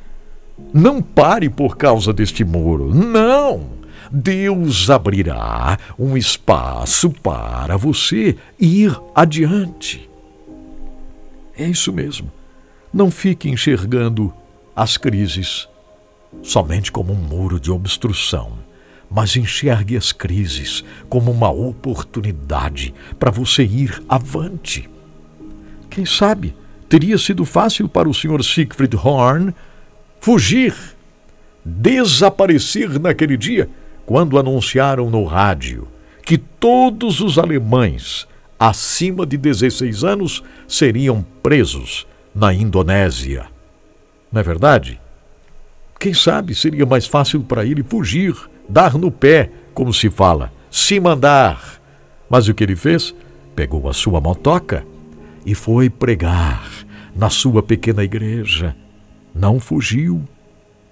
não pare por causa deste muro. Não! Deus abrirá um espaço para você ir adiante. É isso mesmo. Não fique enxergando as crises somente como um muro de obstrução, mas enxergue as crises como uma oportunidade para você ir avante. Quem sabe teria sido fácil para o Sr. Siegfried Horn fugir, desaparecer naquele dia quando anunciaram no rádio que todos os alemães acima de 16 anos seriam presos na Indonésia. Não é verdade? Quem sabe seria mais fácil para ele fugir, dar no pé, como se fala, se mandar. Mas o que ele fez? Pegou a sua motoca e foi pregar na sua pequena igreja. Não fugiu,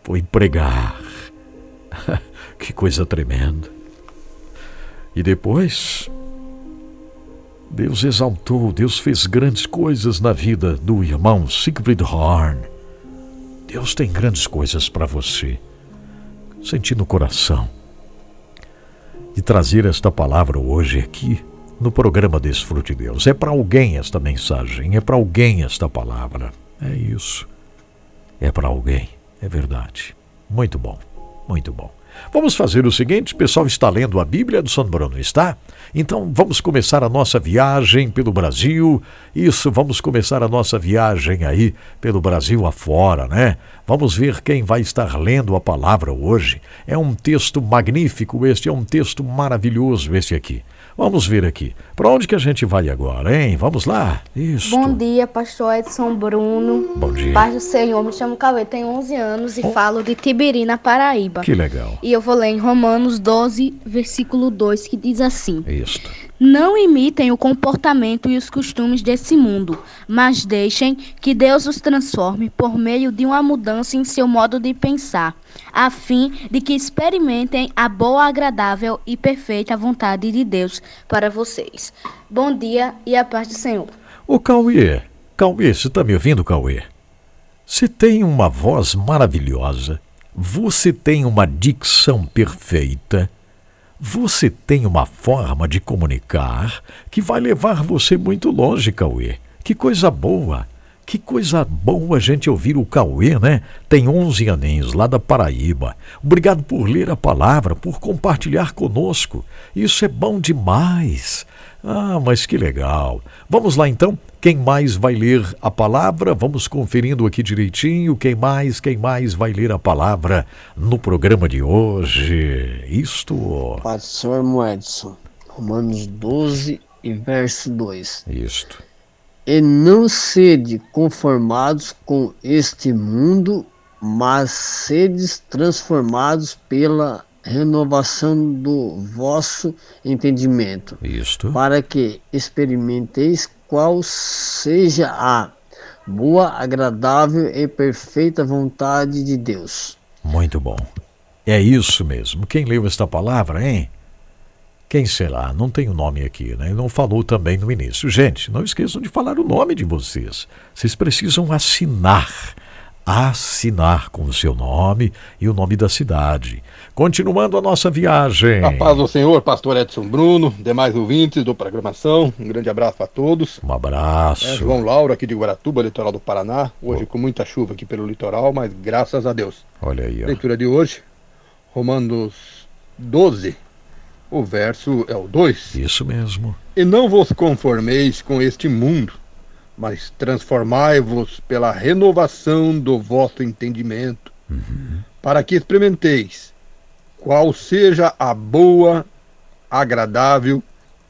foi pregar. Que coisa tremenda. E depois, Deus exaltou, Deus fez grandes coisas na vida do irmão Siegfried Horn. Deus tem grandes coisas para você. Senti no coração. E trazer esta palavra hoje aqui no programa Desfrute Deus. É para alguém esta mensagem, é para alguém esta palavra. É isso. É para alguém, é verdade. Muito bom, muito bom. Vamos fazer o seguinte: o pessoal está lendo a Bíblia do São Bruno, está? Então vamos começar a nossa viagem pelo Brasil. Isso, vamos começar a nossa viagem aí pelo Brasil afora, né? Vamos ver quem vai estar lendo a palavra hoje. É um texto magnífico este, é um texto maravilhoso este aqui. Vamos ver aqui. Para onde que a gente vai agora, hein? Vamos lá. Isso. Bom dia, pastor Edson Bruno. Bom dia. Paz do Senhor, me chamo Cauê, tenho 11 anos e oh. falo de Tibiri, na Paraíba. Que legal. E eu vou ler em Romanos 12, versículo 2, que diz assim: Isso. Não imitem o comportamento e os costumes desse mundo, mas deixem que Deus os transforme por meio de uma mudança em seu modo de pensar, a fim de que experimentem a boa, agradável e perfeita vontade de Deus para vocês. Bom dia e a paz do Senhor. Ô Cauê, Cauê, você está me ouvindo, Cauê? Você tem uma voz maravilhosa, você tem uma dicção perfeita você tem uma forma de comunicar que vai levar você muito longe, Cauê. Que coisa boa! Que coisa boa a gente ouvir o Cauê, né? Tem 11 aninhos, lá da Paraíba. Obrigado por ler a palavra, por compartilhar conosco. Isso é bom demais. Ah, mas que legal. Vamos lá então. Quem mais vai ler a palavra? Vamos conferindo aqui direitinho. Quem mais, quem mais vai ler a palavra no programa de hoje? Isto. Pastor Moedson, Romanos 12 e verso 2. Isto. E não sede conformados com este mundo, mas sedes transformados pela renovação do vosso entendimento, Isto. para que experimenteis qual seja a boa, agradável e perfeita vontade de Deus. Muito bom. É isso mesmo. Quem leu esta palavra, hein? Quem será? Não tem o nome aqui, né? Não falou também no início. Gente, não esqueçam de falar o nome de vocês. Vocês precisam assinar assinar com o seu nome e o nome da cidade. Continuando a nossa viagem. A paz do Senhor, pastor Edson Bruno, demais ouvintes do programação, um grande abraço a todos. Um abraço. É, João Lauro, aqui de Guaratuba, litoral do Paraná. Hoje oh. com muita chuva aqui pelo litoral, mas graças a Deus. Olha aí. Ó. Leitura de hoje, Romanos 12, o verso é o 2. Isso mesmo. E não vos conformeis com este mundo mas transformai-vos pela renovação do vosso entendimento, uhum. para que experimenteis qual seja a boa, agradável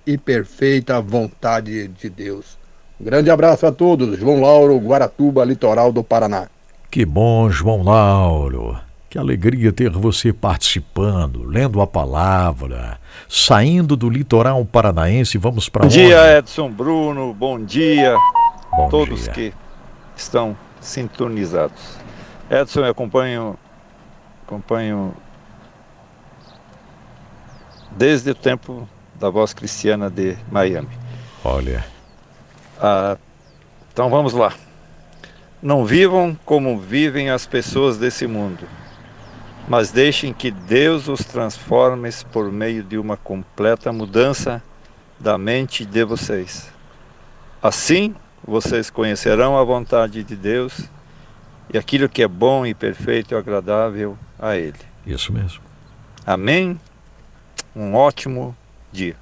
e perfeita vontade de Deus. Um grande abraço a todos. João Lauro, Guaratuba, litoral do Paraná. Que bom, João Lauro. Que alegria ter você participando, lendo a palavra, saindo do litoral paranaense. Vamos para onde? Bom dia, Edson Bruno. Bom dia. Bom todos dia. que estão sintonizados. Edson, eu acompanho, acompanho desde o tempo da voz cristiana de Miami. Olha. Ah, então vamos lá. Não vivam como vivem as pessoas desse mundo, mas deixem que Deus os transforme por meio de uma completa mudança da mente de vocês. Assim, vocês conhecerão a vontade de Deus e aquilo que é bom e perfeito e agradável a Ele. Isso mesmo. Amém? Um ótimo dia.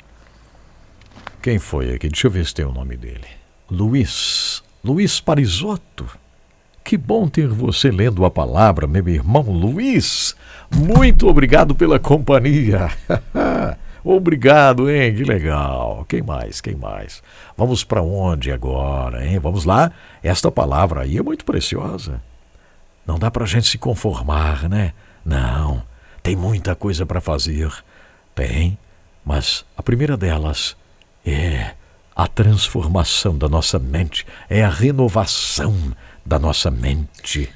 Quem foi aqui? Deixa eu ver se tem o nome dele. Luiz. Luiz Parisotto. Que bom ter você lendo a palavra, meu irmão Luiz. Muito obrigado pela companhia. Obrigado, hein? Que legal. Quem mais? Quem mais? Vamos para onde agora, hein? Vamos lá? Esta palavra aí é muito preciosa. Não dá para a gente se conformar, né? Não. Tem muita coisa para fazer. Tem. Mas a primeira delas é a transformação da nossa mente, é a renovação da nossa mente.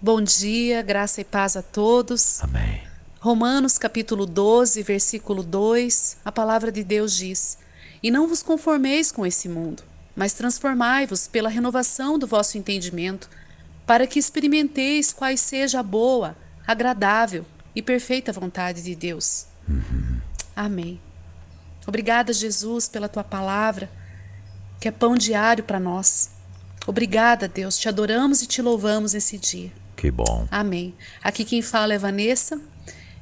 Bom dia, graça e paz a todos. Amém. Romanos capítulo 12, versículo 2, a palavra de Deus diz: E não vos conformeis com esse mundo, mas transformai-vos pela renovação do vosso entendimento, para que experimenteis quais seja a boa, agradável e perfeita vontade de Deus. Uhum. Amém. Obrigada, Jesus, pela tua palavra, que é pão diário para nós. Obrigada, Deus. Te adoramos e te louvamos nesse dia. Que bom. Amém. Aqui quem fala é Vanessa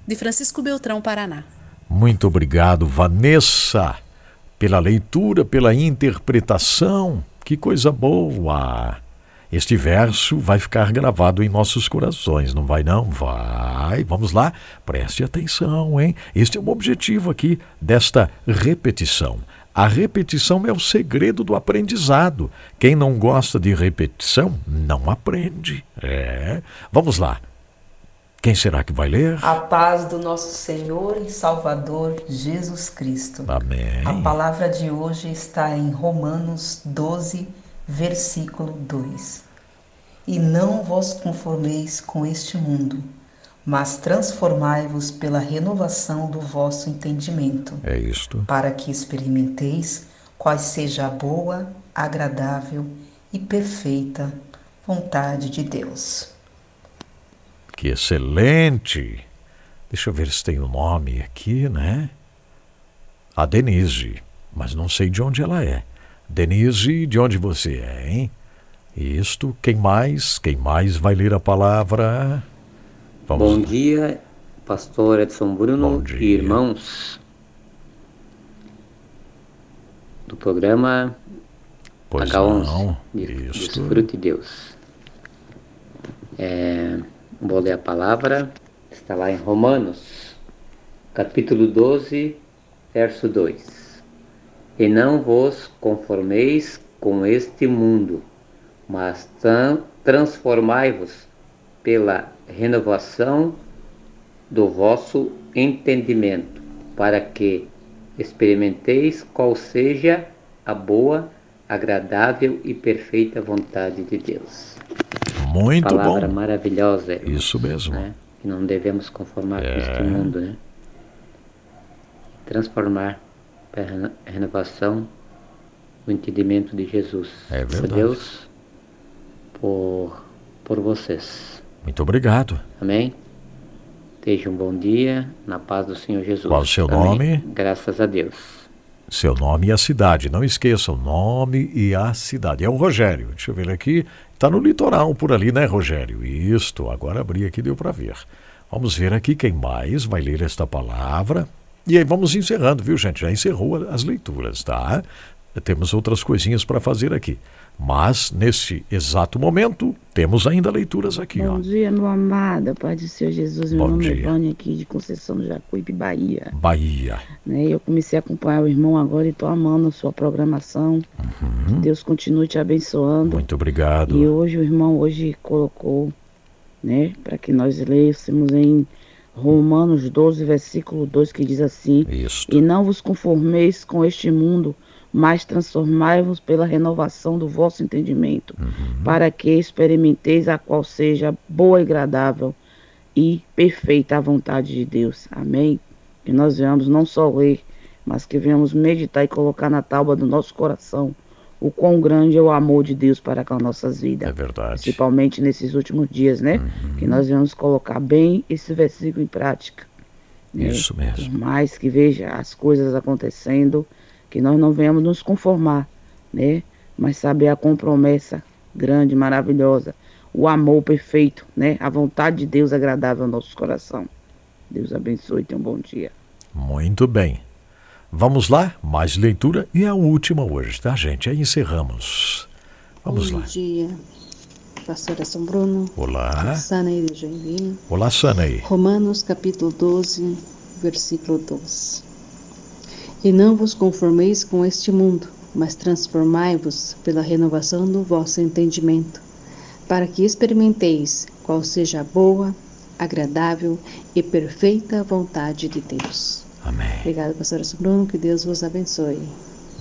de Francisco Beltrão, Paraná. Muito obrigado, Vanessa, pela leitura, pela interpretação. Que coisa boa! Este verso vai ficar gravado em nossos corações, não vai não? Vai. Vamos lá. Preste atenção, hein? Este é o objetivo aqui desta repetição. A repetição é o segredo do aprendizado. Quem não gosta de repetição não aprende. É. Vamos lá. Quem será que vai ler? A paz do nosso Senhor e Salvador Jesus Cristo. Amém. A palavra de hoje está em Romanos 12, versículo 2. E não vos conformeis com este mundo, mas transformai-vos pela renovação do vosso entendimento. É isto. Para que experimenteis qual seja a boa, agradável e perfeita vontade de Deus. Que excelente! Deixa eu ver se tem o um nome aqui, né? A Denise, mas não sei de onde ela é. Denise, de onde você é, hein? Isto, quem mais? Quem mais vai ler a palavra? Vamos Bom lá. dia, pastor Edson Bruno e irmãos do programa pois H11, não. Desfrute Deus. É, Vou ler a palavra, está lá em Romanos, capítulo 12, verso 2. E não vos conformeis com este mundo, mas transformai-vos pela renovação do vosso entendimento, para que experimenteis qual seja a boa, agradável e perfeita vontade de Deus. Muito Palavra bom. maravilhosa. Isso mesmo. Né? Que não devemos conformar com É. este mundo, né? Transformar para a reno- renovação do entendimento de Jesus. É Por verdade. Deus, por, por vocês. Muito obrigado. Amém? Esteja um bom dia, na paz do Senhor Jesus. Qual o seu Amém. nome? Graças a Deus. Seu nome e a cidade. Não esqueça o nome e a cidade. É o Rogério. Deixa eu ver ele aqui. Está no litoral por ali, né, Rogério? Isto. Agora abri aqui, deu para ver. Vamos ver aqui quem mais vai ler esta palavra. E aí vamos encerrando, viu, gente? Já encerrou as leituras, tá? Temos outras coisinhas para fazer aqui. Mas, nesse exato momento, temos ainda leituras aqui, ó. Bom dia, meu amado. Paz do Senhor Jesus. Meu Bom nome é dia. Vânia, aqui de Conceição do Jacuípe, Bahia. Bahia. Né, Eu comecei a acompanhar o irmão agora e estou amando a sua programação. Que Deus continue te abençoando. Uhum. Muito obrigado. E hoje o irmão hoje colocou, né, para que nós lêssemos em Romanos 12, versículo 2, que diz assim: Isso. E não vos conformeis com este mundo, mas transformai-vos pela renovação do vosso entendimento, para que experimenteis a qual seja boa e agradável e perfeita a vontade de Deus. Amém? Que nós venhamos não só ler, mas que venhamos meditar e colocar na tábua do nosso coração o quão grande é o amor de Deus para com as nossas vidas. É verdade. Principalmente nesses últimos dias, né? Que nós venhamos colocar bem esse versículo em prática. né? Isso mesmo. Por mais que veja as coisas acontecendo, que nós não venhamos nos conformar, né? Mas saber a compromessa grande, maravilhosa, o amor perfeito, né? A vontade de Deus agradável ao nosso coração. Deus abençoe e tenha um bom dia. Muito bem. Vamos lá, mais leitura e a última hoje, tá, gente? Aí encerramos. Vamos Bom lá. dia, pastora São Bruno. Olá. Sana aí de Joinville. Olá, Sanei. Romanos capítulo 12, versículo 12. E não vos conformeis com este mundo, mas transformai-vos pela renovação do vosso entendimento, para que experimenteis qual seja a boa, agradável e perfeita vontade de Deus. Amém. Obrigada, pastora Bruno, que Deus vos abençoe.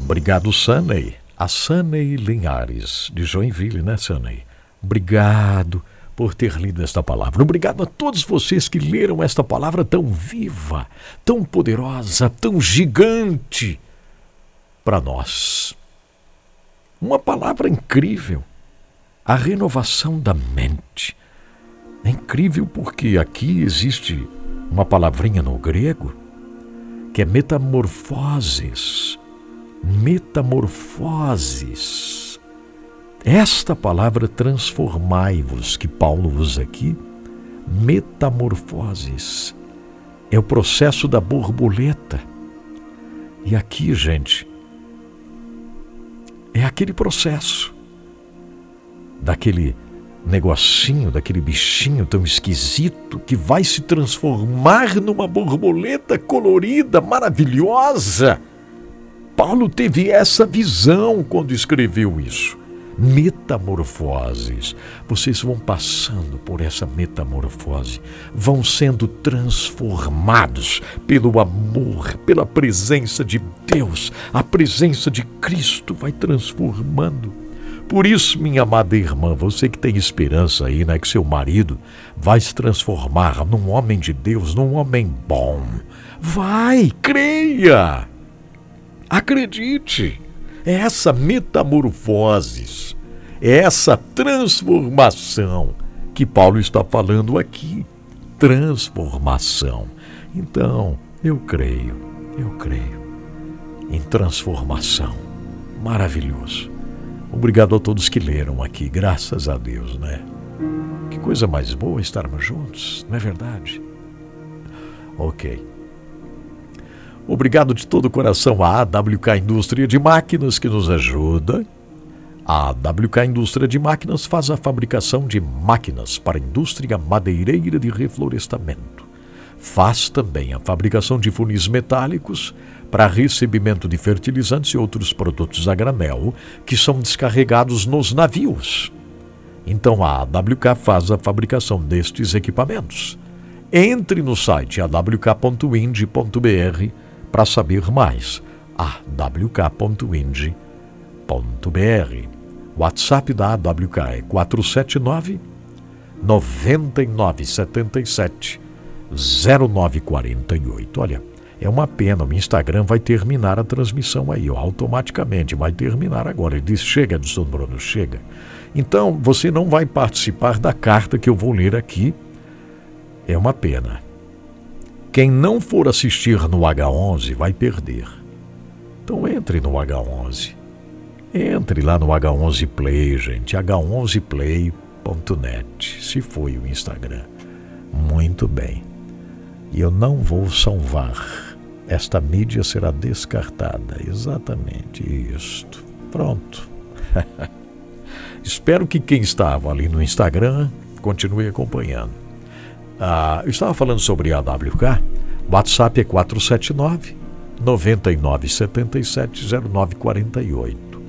Obrigado, Sanei. A Sanei Linhares, de Joinville, né, Sanei? Obrigado por ter lido esta palavra. Obrigado a todos vocês que leram esta palavra tão viva, tão poderosa, tão gigante para nós. Uma palavra incrível. A renovação da mente. É incrível porque aqui existe uma palavrinha no grego que é metamorfoses. Metamorfoses. Esta palavra transformai-vos, que Paulo usa aqui, metamorfoses. É o processo da borboleta. E aqui, gente, é aquele processo daquele negocinho, daquele bichinho tão esquisito que vai se transformar numa borboleta colorida, maravilhosa. Paulo teve essa visão quando escreveu isso. Metamorfoses. Vocês vão passando por essa metamorfose, vão sendo transformados pelo amor, pela presença de Deus. A presença de Cristo vai transformando. Por isso, minha amada irmã, você que tem esperança aí, né, que seu marido vai se transformar num homem de Deus, num homem bom. Vai, creia! Acredite! É essa metamorfoses, é essa transformação que Paulo está falando aqui. Transformação. Então, eu creio, eu creio em transformação. Maravilhoso. Obrigado a todos que leram aqui, graças a Deus, né? Que coisa mais boa estarmos juntos, não é verdade? Ok. Obrigado de todo o coração à AWK Indústria de Máquinas que nos ajuda. A AWK Indústria de Máquinas faz a fabricação de máquinas para a indústria madeireira de reflorestamento. Faz também a fabricação de funis metálicos para recebimento de fertilizantes e outros produtos a granel que são descarregados nos navios. Então a AWK faz a fabricação destes equipamentos. Entre no site awk.ind.br para saber mais. awk.ind.br. WhatsApp da AWK é 479 9977 0948. Olha, é uma pena, o Instagram vai terminar a transmissão aí, ó, automaticamente, vai terminar agora. Ele diz: chega, Edson Bruno, chega. Então, você não vai participar da carta que eu vou ler aqui. É uma pena. Quem não for assistir no H11 vai perder. Então entre no H11. Entre lá no H11 Play, gente. H11play.net. Se foi o Instagram. Muito bem. E eu não vou salvar. Esta mídia será descartada. Exatamente isto. Pronto. Espero que quem estava ali no Instagram continue acompanhando. Ah, eu estava falando sobre a AWK. WhatsApp é 479 9977 0948.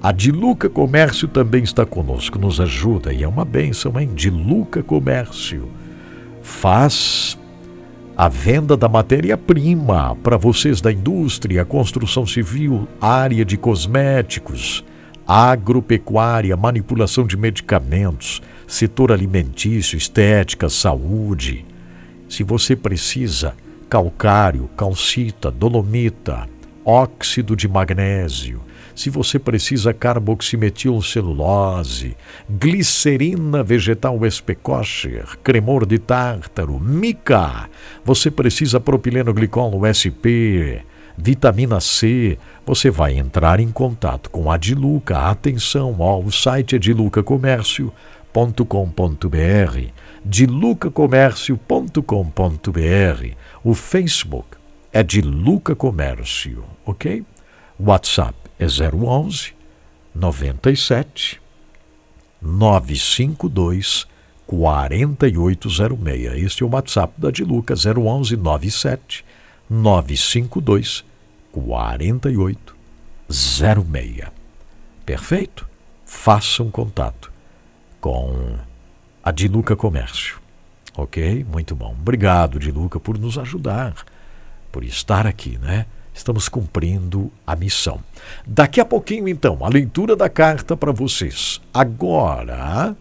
A Diluca Comércio também está conosco, nos ajuda e é uma benção, hein? Diluca Comércio faz a venda da matéria-prima para vocês da indústria, construção civil, área de cosméticos, agropecuária, manipulação de medicamentos, setor alimentício, estética, saúde. Se você precisa, calcário, calcita, dolomita, óxido de magnésio, se você precisa carboximetilcelulose, glicerina vegetal especocher, cremor de tártaro, mica, você precisa propileno glicol SP, vitamina C, você vai entrar em contato com a Diluca. Atenção, ó, o site é dilucacomércio.com.br, dilucacomércio.com.br. O Facebook é Diluca Comércio, ok? WhatsApp é 011 97 952 4806. Este é o WhatsApp da Diluca 011 97 952 4806. Perfeito? Faça um contato com a Diluca Comércio. Ok? Muito bom. Obrigado, Diluca, por nos ajudar, por estar aqui, né? Estamos cumprindo a missão. Daqui a pouquinho, então, a leitura da carta para vocês. Agora,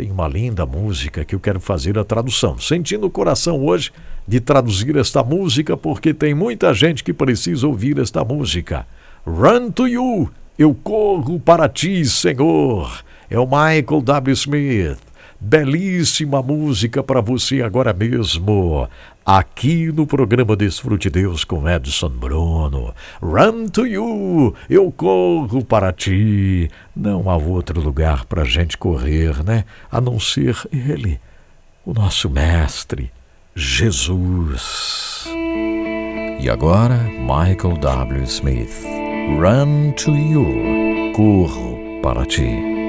tem uma linda música que eu quero fazer a tradução. Sentindo o coração hoje de traduzir esta música, porque tem muita gente que precisa ouvir esta música. Run to You, eu corro para ti, Senhor. É o Michael W. Smith. Belíssima música para você agora mesmo, aqui no programa Desfrute Deus com Edson Bruno. Run to you, eu corro para ti. Não há outro lugar para a gente correr, né? A não ser Ele, o nosso Mestre, Jesus. E agora, Michael W. Smith. Run to you, corro para ti.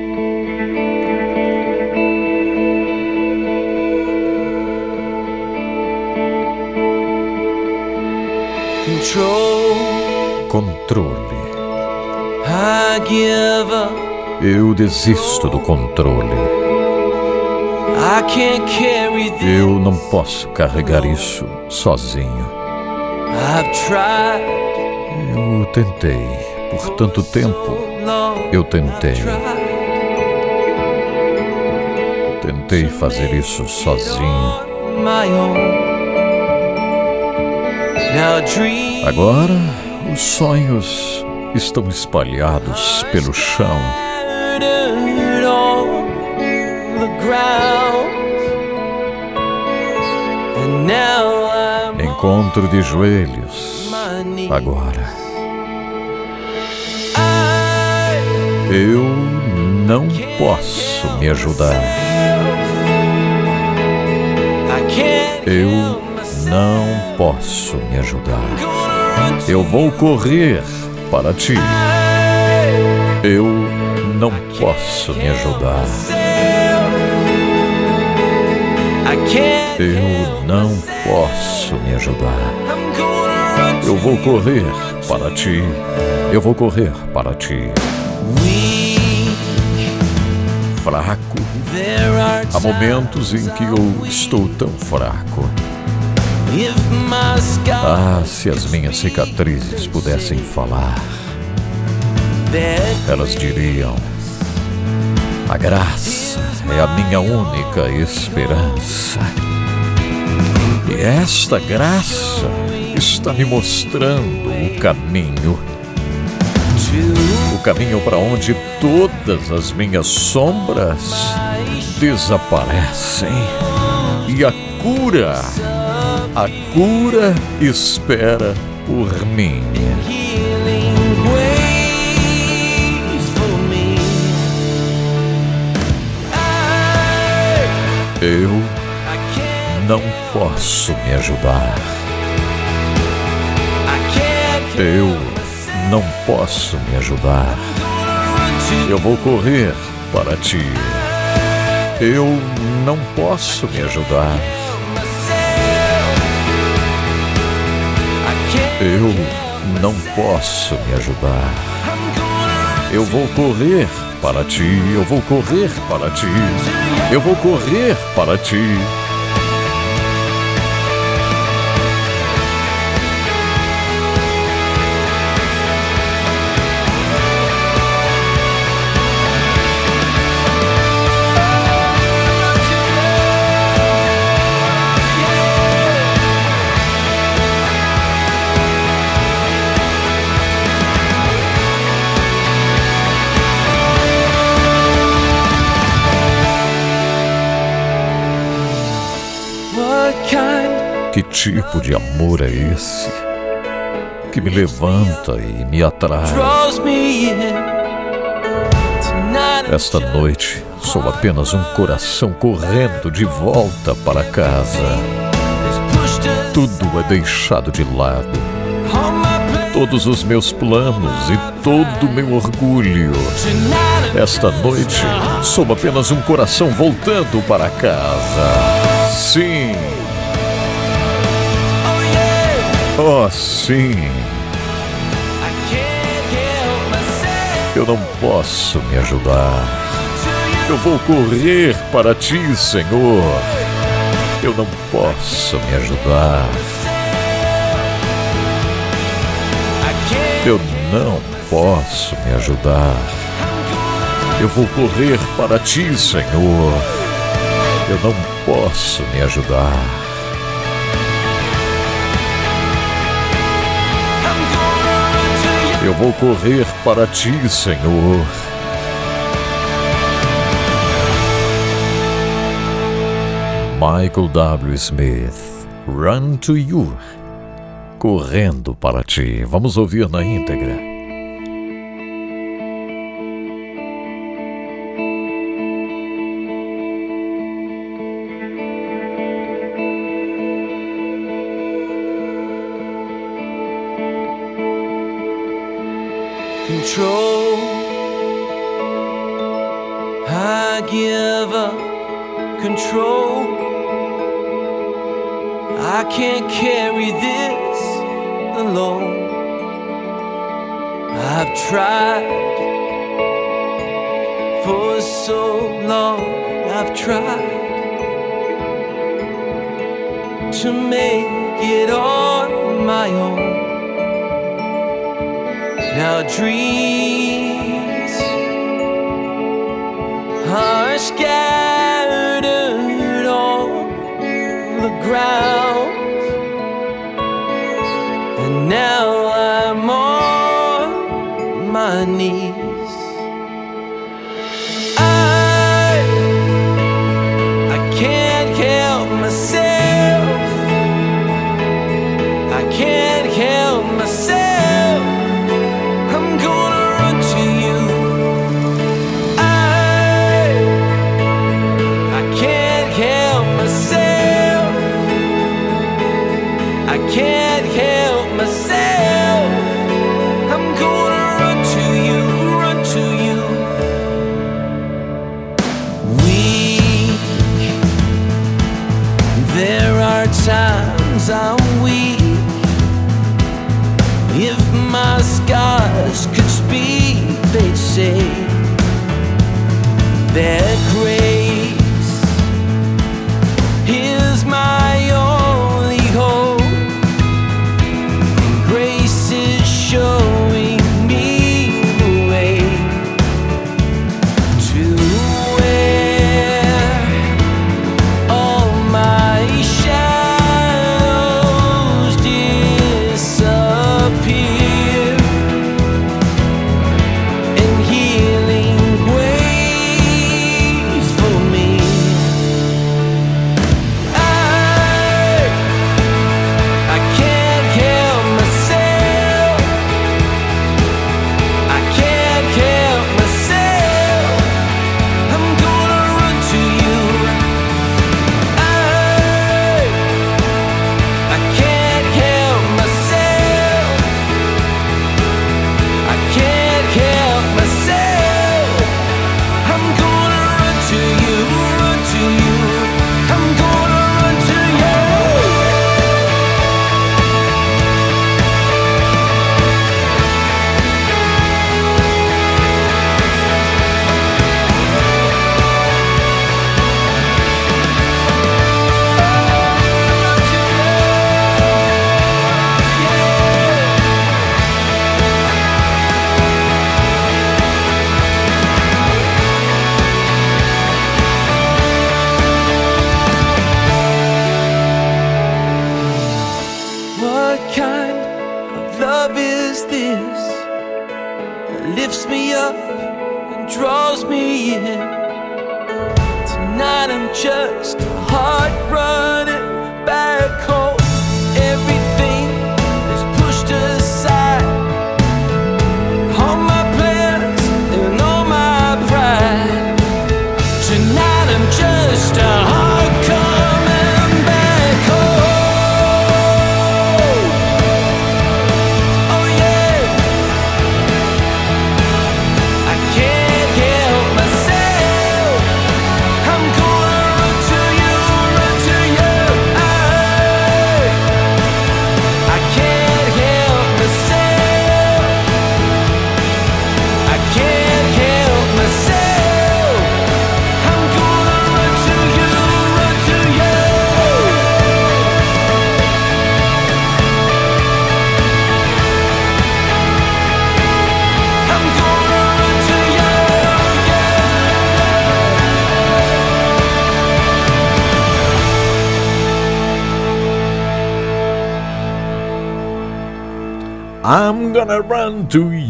Controle. Eu desisto do controle. Eu não posso carregar isso sozinho. Eu tentei por tanto tempo. Eu tentei. Tentei fazer isso sozinho. Agora, os sonhos estão espalhados pelo chão. Encontro de joelhos agora. Eu não posso me ajudar. Eu não posso me ajudar. Eu vou correr para ti. Eu não posso me ajudar. Eu não posso me ajudar. Eu vou correr para ti. Eu vou correr para ti. Fraco. Há momentos em que eu estou tão fraco. Ah, se as minhas cicatrizes pudessem falar. elas diriam: A graça é a minha única esperança. E esta graça está me mostrando o caminho. O caminho para onde todas as minhas sombras desaparecem. E a cura, a cura espera por mim. Eu não posso me ajudar. Eu não posso me ajudar. Eu vou correr para ti. Eu não posso me ajudar. Eu não posso me ajudar. Eu vou correr para ti, eu vou correr para ti, eu vou correr para ti. Tipo de amor é esse que me levanta e me atrai? Esta noite sou apenas um coração correndo de volta para casa. Tudo é deixado de lado. Todos os meus planos e todo o meu orgulho. Esta noite sou apenas um coração voltando para casa. Sim. Oh, sim. Eu não posso me ajudar. Eu vou correr para ti, Senhor. Eu não posso me ajudar. Eu não posso me ajudar. Eu vou correr para ti, Senhor. Eu não posso me ajudar. Eu vou correr para ti, Senhor. Michael W. Smith, Run to You. Correndo para ti. Vamos ouvir na íntegra. Control. I give up control. I can't carry this alone. I've tried for so long. I've tried to make it on my own. Now dreams are scattered on the ground, and now I'm on my knees.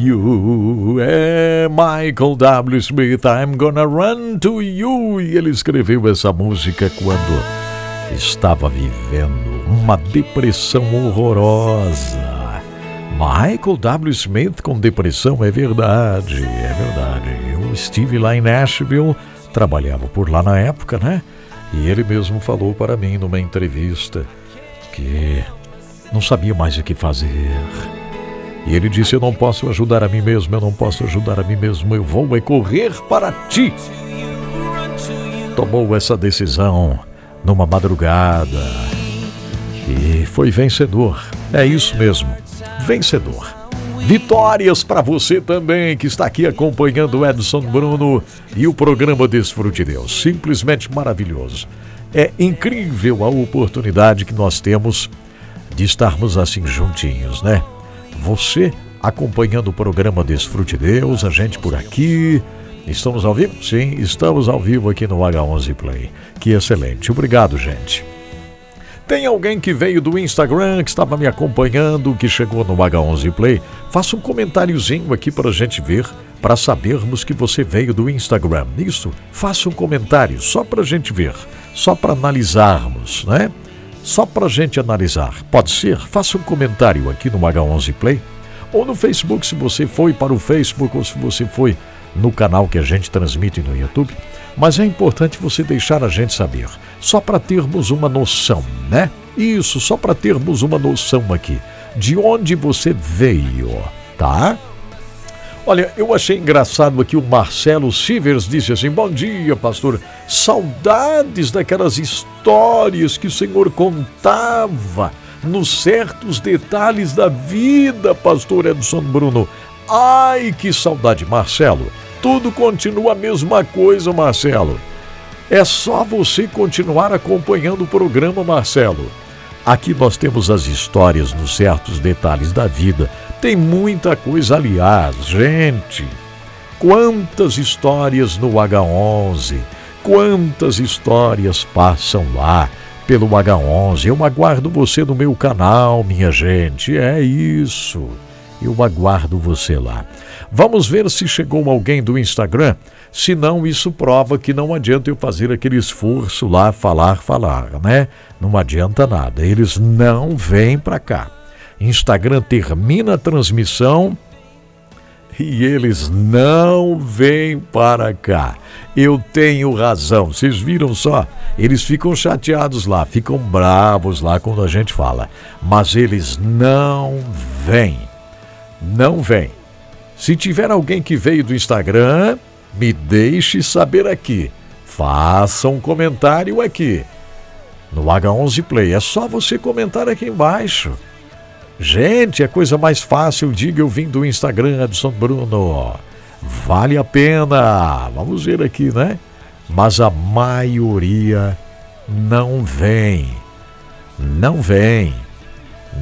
You. É Michael W. Smith, I'm gonna run to you. E ele escreveu essa música quando estava vivendo uma depressão horrorosa. Michael W. Smith com depressão, é verdade, é verdade. Eu estive lá em Nashville, trabalhava por lá na época, né? E ele mesmo falou para mim numa entrevista que não sabia mais o que fazer. E ele disse: Eu não posso ajudar a mim mesmo, eu não posso ajudar a mim mesmo, eu vou é correr para ti. Tomou essa decisão numa madrugada e foi vencedor. É isso mesmo, vencedor. Vitórias para você também que está aqui acompanhando o Edson Bruno e o programa Desfrute Deus. Simplesmente maravilhoso. É incrível a oportunidade que nós temos de estarmos assim juntinhos, né? Você acompanhando o programa Desfrute Deus, a gente por aqui. Estamos ao vivo? Sim, estamos ao vivo aqui no H11 Play. Que excelente. Obrigado, gente. Tem alguém que veio do Instagram, que estava me acompanhando, que chegou no H11 Play? Faça um comentáriozinho aqui para a gente ver, para sabermos que você veio do Instagram. Isso, faça um comentário, só para a gente ver, só para analisarmos, né? Só para gente analisar. Pode ser? Faça um comentário aqui no H11 Play ou no Facebook, se você foi para o Facebook ou se você foi no canal que a gente transmite no YouTube. Mas é importante você deixar a gente saber, só para termos uma noção, né? Isso, só para termos uma noção aqui de onde você veio, tá? Olha, eu achei engraçado aqui o Marcelo Sivers disse assim: Bom dia, pastor. Saudades daquelas histórias que o senhor contava nos certos detalhes da vida, pastor Edson Bruno. Ai, que saudade, Marcelo. Tudo continua a mesma coisa, Marcelo. É só você continuar acompanhando o programa, Marcelo. Aqui nós temos as histórias nos certos detalhes da vida. Tem muita coisa, aliás, gente. Quantas histórias no H11, quantas histórias passam lá pelo H11. Eu aguardo você no meu canal, minha gente. É isso. Eu aguardo você lá. Vamos ver se chegou alguém do Instagram. Se não, isso prova que não adianta eu fazer aquele esforço lá, falar, falar, né? Não adianta nada. Eles não vêm para cá. Instagram termina a transmissão e eles não vêm para cá. Eu tenho razão. Vocês viram só? Eles ficam chateados lá, ficam bravos lá quando a gente fala. Mas eles não vêm. Não vêm. Se tiver alguém que veio do Instagram, me deixe saber aqui. Faça um comentário aqui. No H11 Play. É só você comentar aqui embaixo. Gente, é coisa mais fácil. Diga eu vim do Instagram, Edson Bruno. Vale a pena. Vamos ver aqui, né? Mas a maioria não vem. Não vem.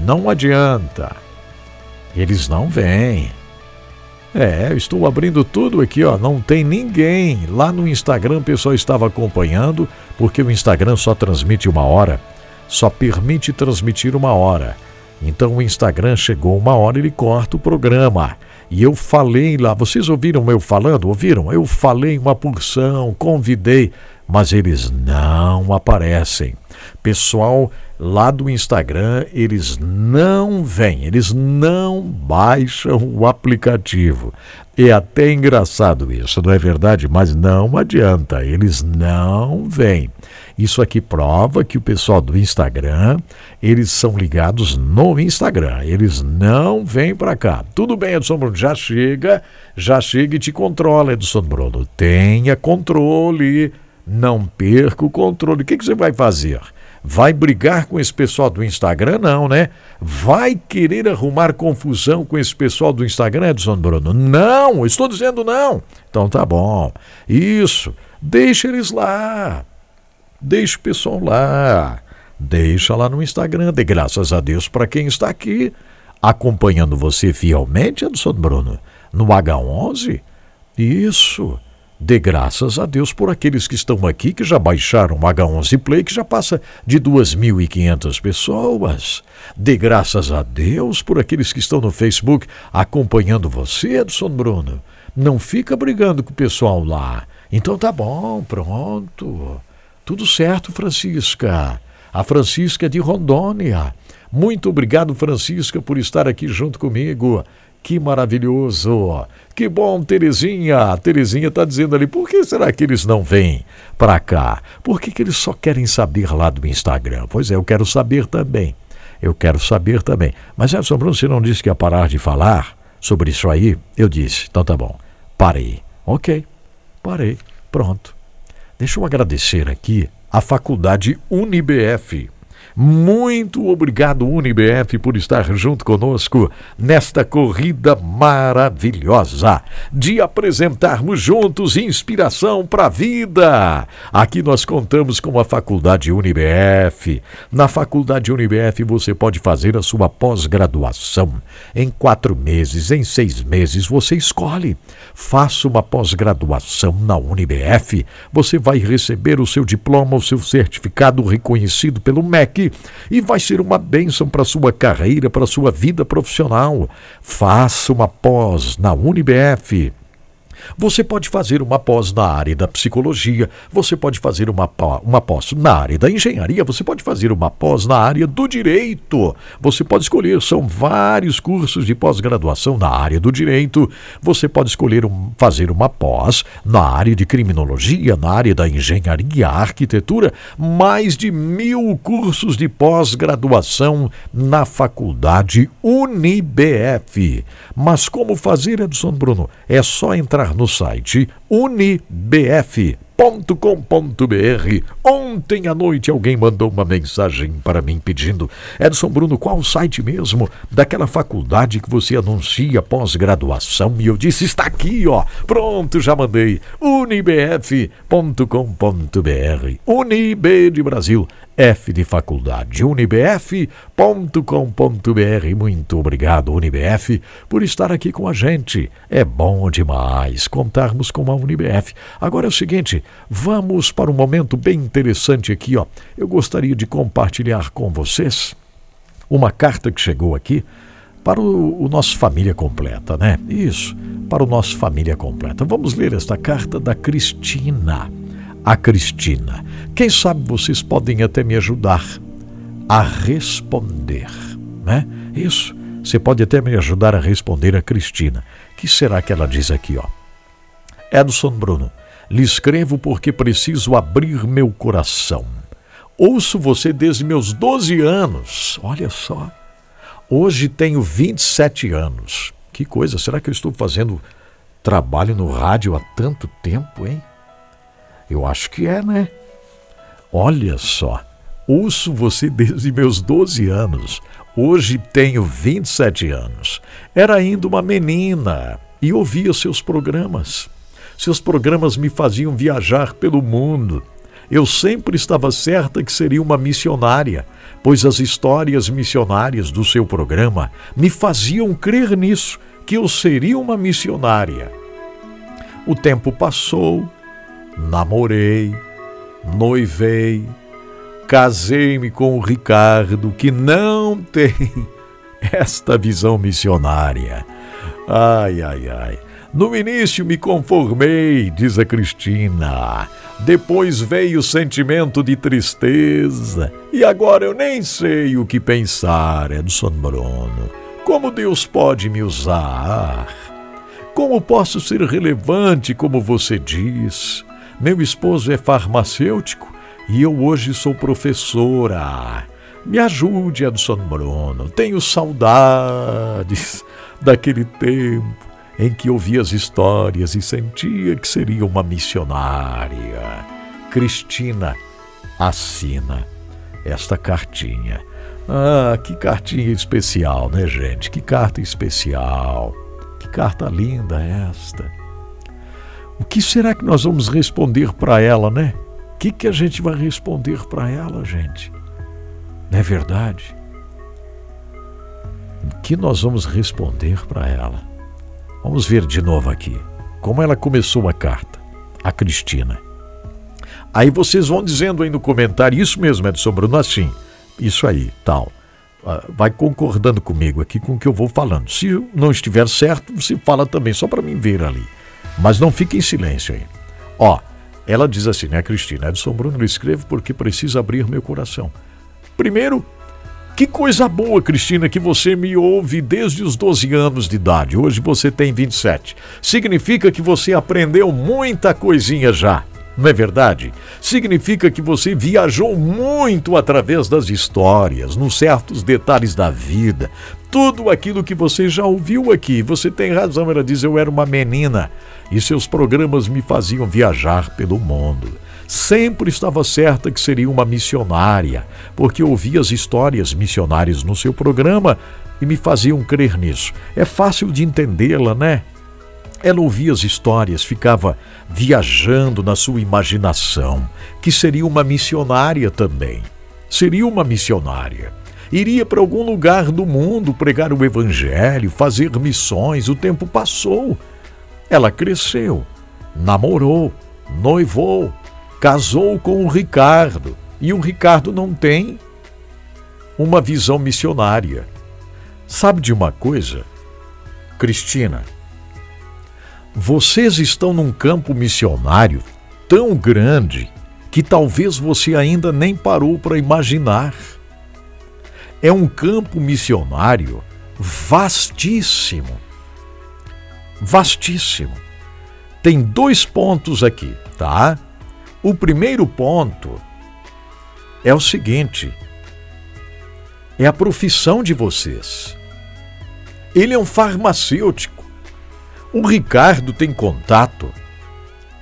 Não adianta. Eles não vêm. É, eu estou abrindo tudo aqui, ó. Não tem ninguém. Lá no Instagram o pessoal estava acompanhando, porque o Instagram só transmite uma hora. Só permite transmitir uma hora. Então o Instagram chegou uma hora ele corta o programa. E eu falei lá, vocês ouviram eu falando? Ouviram? Eu falei uma porção, convidei mas eles não aparecem. Pessoal lá do Instagram, eles não vêm, eles não baixam o aplicativo. É até engraçado isso, não é verdade? Mas não adianta, eles não vêm. Isso aqui prova que o pessoal do Instagram, eles são ligados no Instagram, eles não vêm para cá. Tudo bem, Edson Bruno, já chega, já chega e te controla, Edson Bruno. Tenha controle, não perca o controle. O que, que você vai fazer? Vai brigar com esse pessoal do Instagram? Não, né? Vai querer arrumar confusão com esse pessoal do Instagram, Edson Bruno? Não, estou dizendo não. Então tá bom. Isso. Deixa eles lá. Deixa o pessoal lá. Deixa lá no Instagram. Dê graças a Deus para quem está aqui acompanhando você fielmente, Edson Bruno. No H11. Isso. Dê graças a Deus por aqueles que estão aqui, que já baixaram o H11 Play, que já passa de 2.500 pessoas. Dê graças a Deus por aqueles que estão no Facebook acompanhando você, Edson Bruno. Não fica brigando com o pessoal lá. Então tá bom, pronto. Tudo certo, Francisca. A Francisca de Rondônia. Muito obrigado, Francisca, por estar aqui junto comigo. Que maravilhoso! Que bom, Terezinha! Terezinha está dizendo ali, por que será que eles não vêm para cá? Por que, que eles só querem saber lá do Instagram? Pois é, eu quero saber também. Eu quero saber também. Mas Edson Bruno, você não disse que ia parar de falar sobre isso aí? Eu disse, então tá bom. Parei. Ok, parei. Pronto. Deixa eu agradecer aqui a Faculdade UniBF. Muito obrigado, UniBF, por estar junto conosco nesta corrida maravilhosa de apresentarmos juntos inspiração para a vida. Aqui nós contamos com a Faculdade UniBF. Na Faculdade UniBF você pode fazer a sua pós-graduação. Em quatro meses, em seis meses, você escolhe. Faça uma pós-graduação na UniBF. Você vai receber o seu diploma, o seu certificado reconhecido pelo MEC e vai ser uma bênção para sua carreira, para sua vida profissional. Faça uma pós na UniBF. Você pode fazer uma pós na área da psicologia, você pode fazer uma, uma pós na área da engenharia, você pode fazer uma pós na área do direito. Você pode escolher, são vários cursos de pós-graduação na área do direito. Você pode escolher um, fazer uma pós na área de criminologia, na área da engenharia, arquitetura, mais de mil cursos de pós-graduação na faculdade UniBF. Mas como fazer, Edson Bruno? É só entrar no site unibf.com.br. Ontem à noite alguém mandou uma mensagem para mim pedindo: Edson Bruno, qual o site mesmo daquela faculdade que você anuncia pós-graduação? E eu disse: está aqui, ó. Pronto, já mandei. unibf.com.br. Unib de Brasil. F de faculdade, unibf.com.br. Muito obrigado, Unibf, por estar aqui com a gente. É bom demais contarmos com a Unibf. Agora é o seguinte, vamos para um momento bem interessante aqui, ó. Eu gostaria de compartilhar com vocês uma carta que chegou aqui para o, o nosso família completa, né? Isso, para o nosso família completa. Vamos ler esta carta da Cristina a Cristina. Quem sabe vocês podem até me ajudar a responder, né? Isso. Você pode até me ajudar a responder a Cristina. que será que ela diz aqui, ó? Edson Bruno, lhe escrevo porque preciso abrir meu coração. Ouço você desde meus 12 anos. Olha só. Hoje tenho 27 anos. Que coisa, será que eu estou fazendo trabalho no rádio há tanto tempo, hein? Eu acho que é, né? Olha só, ouço você desde meus 12 anos. Hoje tenho 27 anos. Era ainda uma menina e ouvia seus programas. Seus programas me faziam viajar pelo mundo. Eu sempre estava certa que seria uma missionária, pois as histórias missionárias do seu programa me faziam crer nisso, que eu seria uma missionária. O tempo passou, namorei, noivei, casei-me com o Ricardo, que não tem esta visão missionária. Ai, ai, ai. No início me conformei, diz a Cristina. Depois veio o sentimento de tristeza. E agora eu nem sei o que pensar, Edson Bruno. Como Deus pode me usar? Como posso ser relevante, como você diz? Meu esposo é farmacêutico e eu hoje sou professora. Me ajude, Edson Bruno. Tenho saudades daquele tempo em que ouvia as histórias e sentia que seria uma missionária. Cristina assina esta cartinha. Ah, que cartinha especial, né, gente? Que carta especial. Que carta linda esta. O que será que nós vamos responder para ela, né? O que, que a gente vai responder para ela, gente? Não é verdade? O que nós vamos responder para ela? Vamos ver de novo aqui como ela começou a carta, a Cristina. Aí vocês vão dizendo aí no comentário, isso mesmo, Edson Bruno, assim, isso aí, tal. Ah, vai concordando comigo aqui com o que eu vou falando. Se não estiver certo, você fala também, só para mim ver ali. Mas não fique em silêncio aí. Ó, ela diz assim, né, Cristina? Edson Bruno, eu escrevo porque preciso abrir meu coração. Primeiro, que coisa boa, Cristina, que você me ouve desde os 12 anos de idade. Hoje você tem 27. Significa que você aprendeu muita coisinha já. Não é verdade? Significa que você viajou muito através das histórias, nos certos detalhes da vida. Tudo aquilo que você já ouviu aqui. Você tem razão, ela diz: eu era uma menina e seus programas me faziam viajar pelo mundo sempre estava certa que seria uma missionária, porque ouvia as histórias missionárias no seu programa e me faziam crer nisso. É fácil de entendê-la, né? Ela ouvia as histórias, ficava viajando na sua imaginação, que seria uma missionária também. Seria uma missionária. Iria para algum lugar do mundo pregar o evangelho, fazer missões. O tempo passou. Ela cresceu, namorou, noivou, casou com o Ricardo e o Ricardo não tem uma visão missionária. Sabe de uma coisa? Cristina, vocês estão num campo missionário tão grande que talvez você ainda nem parou para imaginar. É um campo missionário vastíssimo. Vastíssimo. Tem dois pontos aqui, tá? O primeiro ponto é o seguinte: é a profissão de vocês. Ele é um farmacêutico. O Ricardo tem contato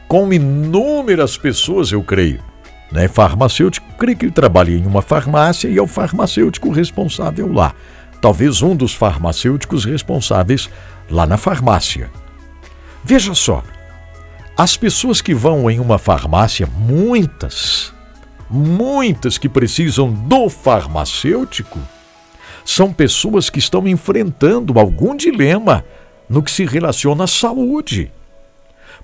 com inúmeras pessoas, eu creio. Né? Farmacêutico, creio que ele trabalha em uma farmácia e é o farmacêutico responsável lá. Talvez um dos farmacêuticos responsáveis lá na farmácia. Veja só, as pessoas que vão em uma farmácia, muitas, muitas que precisam do farmacêutico, são pessoas que estão enfrentando algum dilema no que se relaciona à saúde.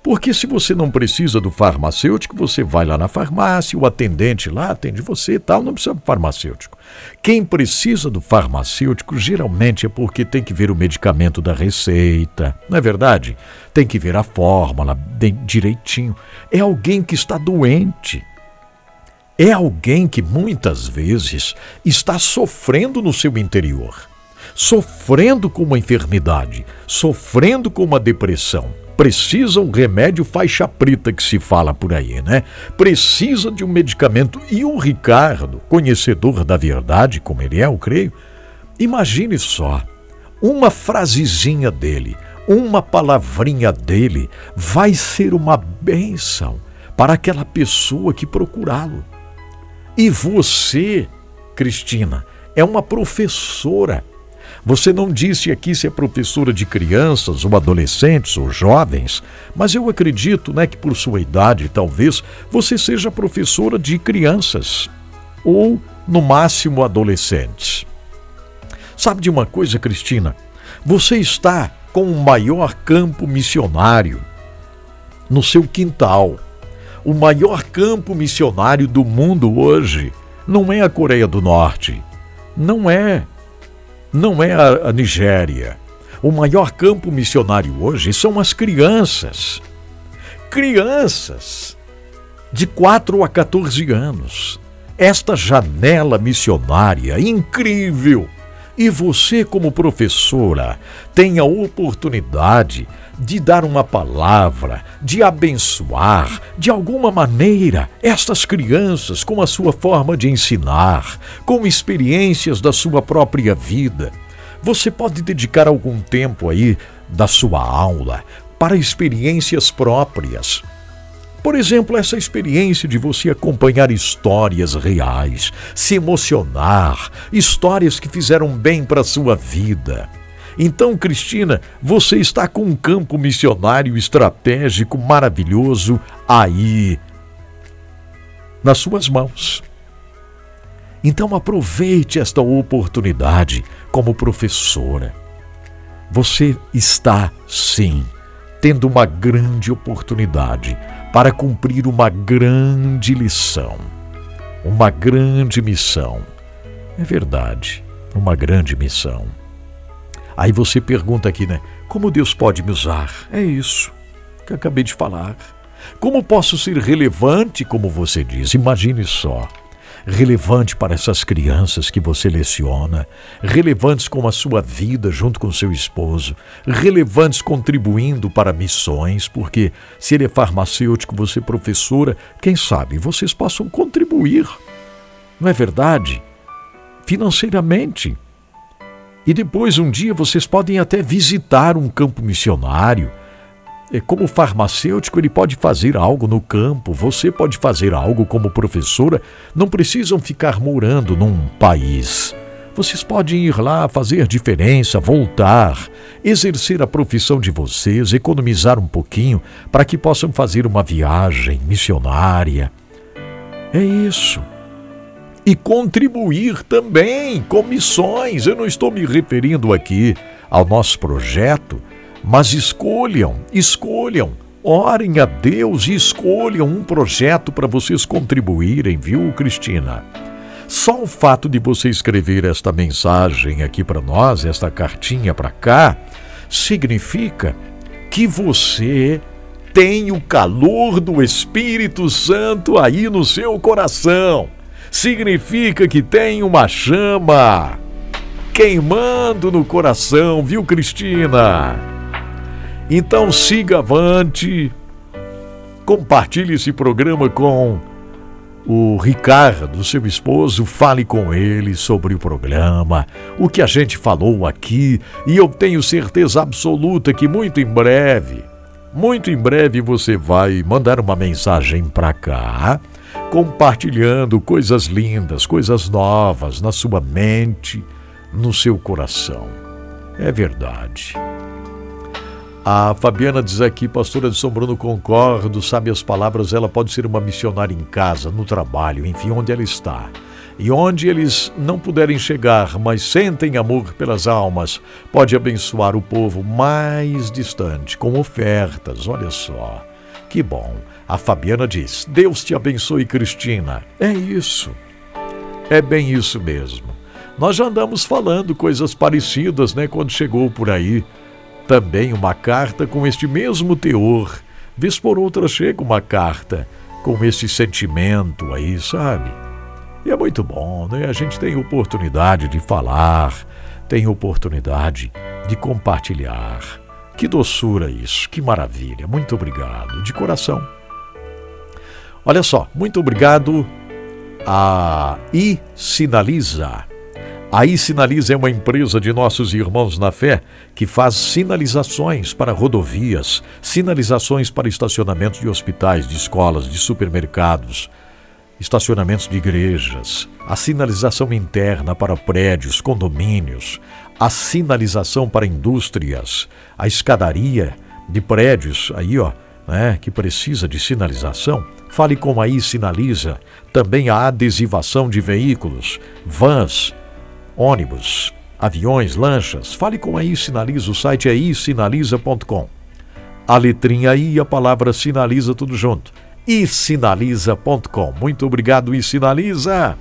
Porque se você não precisa do farmacêutico, você vai lá na farmácia, o atendente lá atende você e tal, não precisa do farmacêutico. Quem precisa do farmacêutico geralmente é porque tem que ver o medicamento da receita, não é verdade? Tem que ver a fórmula direitinho. É alguém que está doente. É alguém que muitas vezes está sofrendo no seu interior, sofrendo com uma enfermidade, sofrendo com uma depressão precisa um remédio faixa preta que se fala por aí, né? Precisa de um medicamento. E o Ricardo, conhecedor da verdade, como ele é, eu creio, imagine só, uma frasezinha dele, uma palavrinha dele vai ser uma bênção para aquela pessoa que procurá-lo. E você, Cristina, é uma professora você não disse aqui se é professora de crianças ou adolescentes ou jovens, mas eu acredito né, que por sua idade, talvez, você seja professora de crianças ou, no máximo, adolescentes. Sabe de uma coisa, Cristina? Você está com o maior campo missionário no seu quintal. O maior campo missionário do mundo hoje não é a Coreia do Norte. Não é não é a, Nigéria. O maior campo missionário hoje são as crianças. Crianças de 4 a 14 anos. Esta janela missionária incrível. E você, como professora, tem a oportunidade de dar uma palavra, de abençoar de alguma maneira estas crianças com a sua forma de ensinar, com experiências da sua própria vida. Você pode dedicar algum tempo aí da sua aula para experiências próprias. Por exemplo, essa experiência de você acompanhar histórias reais, se emocionar, histórias que fizeram bem para a sua vida. Então, Cristina, você está com um campo missionário estratégico maravilhoso aí nas suas mãos. Então, aproveite esta oportunidade como professora. Você está, sim, tendo uma grande oportunidade para cumprir uma grande lição, uma grande missão. É verdade, uma grande missão. Aí você pergunta aqui, né? Como Deus pode me usar? É isso que acabei de falar. Como posso ser relevante, como você diz? Imagine só relevante para essas crianças que você leciona, relevantes com a sua vida junto com seu esposo, relevantes contribuindo para missões, porque se ele é farmacêutico, você é professora, quem sabe vocês possam contribuir. Não é verdade? Financeiramente. E depois, um dia, vocês podem até visitar um campo missionário como farmacêutico, ele pode fazer algo no campo, você pode fazer algo como professora, não precisam ficar morando num país. Vocês podem ir lá fazer diferença, voltar, exercer a profissão de vocês, economizar um pouquinho para que possam fazer uma viagem missionária. É isso. E contribuir também com missões. Eu não estou me referindo aqui ao nosso projeto mas escolham, escolham, orem a Deus e escolham um projeto para vocês contribuírem, viu, Cristina? Só o fato de você escrever esta mensagem aqui para nós, esta cartinha para cá, significa que você tem o calor do Espírito Santo aí no seu coração. Significa que tem uma chama queimando no coração, viu, Cristina? Então siga avante, compartilhe esse programa com o Ricardo, seu esposo, fale com ele sobre o programa, o que a gente falou aqui, e eu tenho certeza absoluta que muito em breve, muito em breve você vai mandar uma mensagem para cá, compartilhando coisas lindas, coisas novas na sua mente, no seu coração. É verdade. A Fabiana diz aqui, pastora de São Bruno, concordo, sabe as palavras, ela pode ser uma missionária em casa, no trabalho, enfim, onde ela está. E onde eles não puderem chegar, mas sentem amor pelas almas, pode abençoar o povo mais distante, com ofertas, olha só. Que bom. A Fabiana diz: Deus te abençoe, Cristina. É isso. É bem isso mesmo. Nós já andamos falando coisas parecidas, né, quando chegou por aí também uma carta com este mesmo teor. Vez por outra chega uma carta com esse sentimento aí, sabe? E é muito bom, né? A gente tem oportunidade de falar, tem oportunidade de compartilhar. Que doçura isso, que maravilha. Muito obrigado, de coração. Olha só, muito obrigado a I Sinaliza Aí Sinaliza é uma empresa de nossos irmãos na fé que faz sinalizações para rodovias, sinalizações para estacionamentos de hospitais, de escolas, de supermercados, estacionamentos de igrejas, a sinalização interna para prédios, condomínios, a sinalização para indústrias, a escadaria de prédios aí, ó, né, que precisa de sinalização. Fale com a I Sinaliza, também a adesivação de veículos, vans, ônibus, aviões, lanchas. Fale com a iSinaliza, o site é isinaliza.com. A letrinha I e a palavra sinaliza tudo junto. isinaliza.com. Muito obrigado, iSinaliza.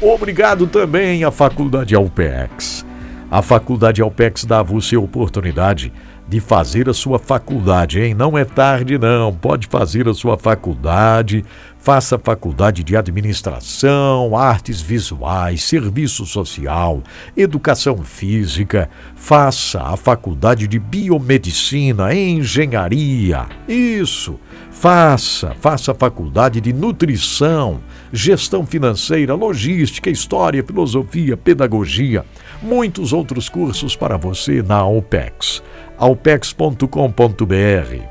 Obrigado também à Faculdade Alpex. A Faculdade Alpex dá a você a oportunidade de fazer a sua faculdade, hein? Não é tarde, não. Pode fazer a sua faculdade. Faça faculdade de administração, artes visuais, serviço social, educação física. Faça a faculdade de biomedicina, engenharia. Isso. Faça, faça a faculdade de nutrição, gestão financeira, logística, história, filosofia, pedagogia. Muitos outros cursos para você na Alpex alpex.com.br.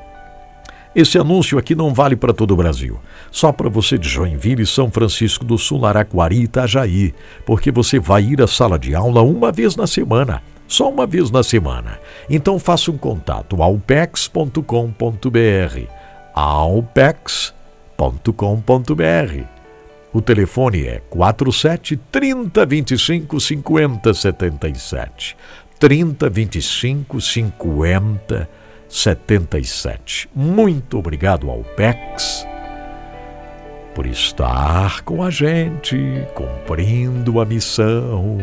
Esse anúncio aqui não vale para todo o Brasil, só para você de Joinville, São Francisco do Sul, Araquari e Itajaí, porque você vai ir à sala de aula uma vez na semana, só uma vez na semana. Então faça um contato alpex.com.br, alpex.com.br. O telefone é 47 30 25 50 77. 30 25 50 77. Muito obrigado ao PEX por estar com a gente, cumprindo a missão.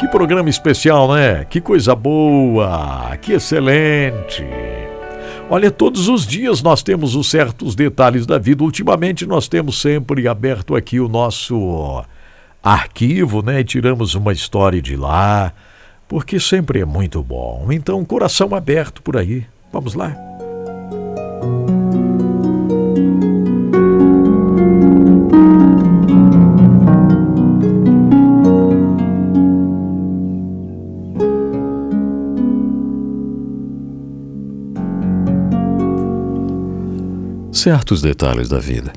Que programa especial, né? Que coisa boa, que excelente. Olha, todos os dias nós temos os certos detalhes da vida. Ultimamente nós temos sempre aberto aqui o nosso arquivo, né? E tiramos uma história de lá, porque sempre é muito bom. Então, coração aberto por aí. Vamos lá. Certos detalhes da vida.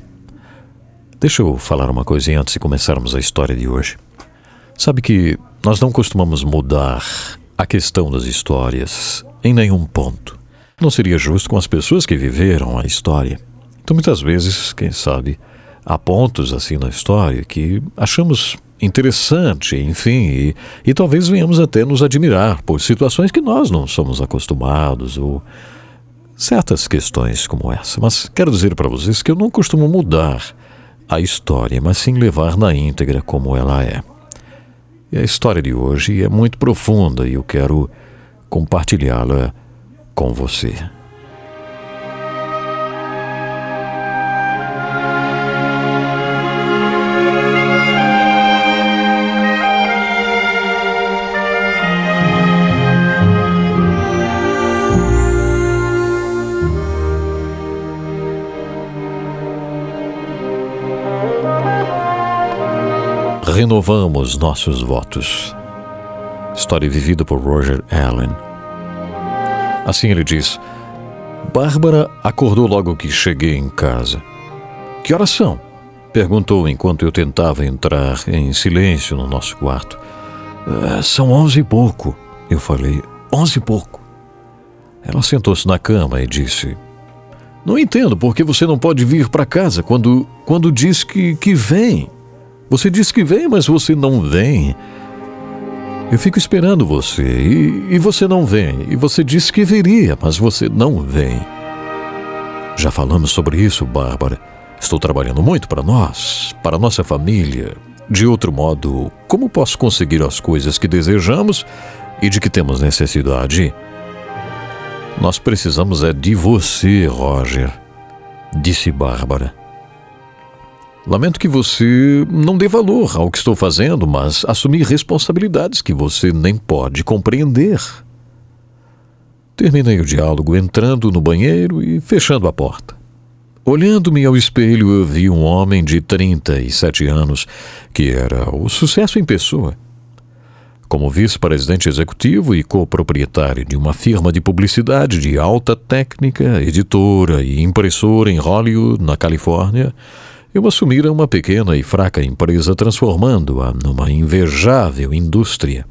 Deixa eu falar uma coisinha antes de começarmos a história de hoje. Sabe que nós não costumamos mudar a questão das histórias em nenhum ponto. Não seria justo com as pessoas que viveram a história. Então, muitas vezes, quem sabe, há pontos assim na história que achamos interessante, enfim, e, e talvez venhamos até nos admirar por situações que nós não somos acostumados ou certas questões como essa. Mas quero dizer para vocês que eu não costumo mudar a história, mas sim levar na íntegra como ela é. E a história de hoje é muito profunda e eu quero compartilhá-la com você. Renovamos nossos votos. História vivida por Roger Allen. Assim ele diz: Bárbara acordou logo que cheguei em casa. Que horas são? Perguntou enquanto eu tentava entrar em silêncio no nosso quarto. "Ah, são onze e pouco. Eu falei: onze e pouco. Ela sentou-se na cama e disse: Não entendo por que você não pode vir para casa quando, quando diz que, que vem. Você diz que vem, mas você não vem. Eu fico esperando você e, e você não vem. E você disse que viria, mas você não vem. Já falamos sobre isso, Bárbara. Estou trabalhando muito para nós, para nossa família. De outro modo, como posso conseguir as coisas que desejamos e de que temos necessidade? Nós precisamos é de você, Roger, disse Bárbara. Lamento que você não dê valor ao que estou fazendo, mas assumir responsabilidades que você nem pode compreender. Terminei o diálogo entrando no banheiro e fechando a porta. Olhando-me ao espelho, eu vi um homem de 37 anos que era o sucesso em pessoa. Como vice-presidente executivo e coproprietário de uma firma de publicidade de alta técnica, editora e impressora em Hollywood, na Califórnia, eu assumira uma pequena e fraca empresa, transformando-a numa invejável indústria.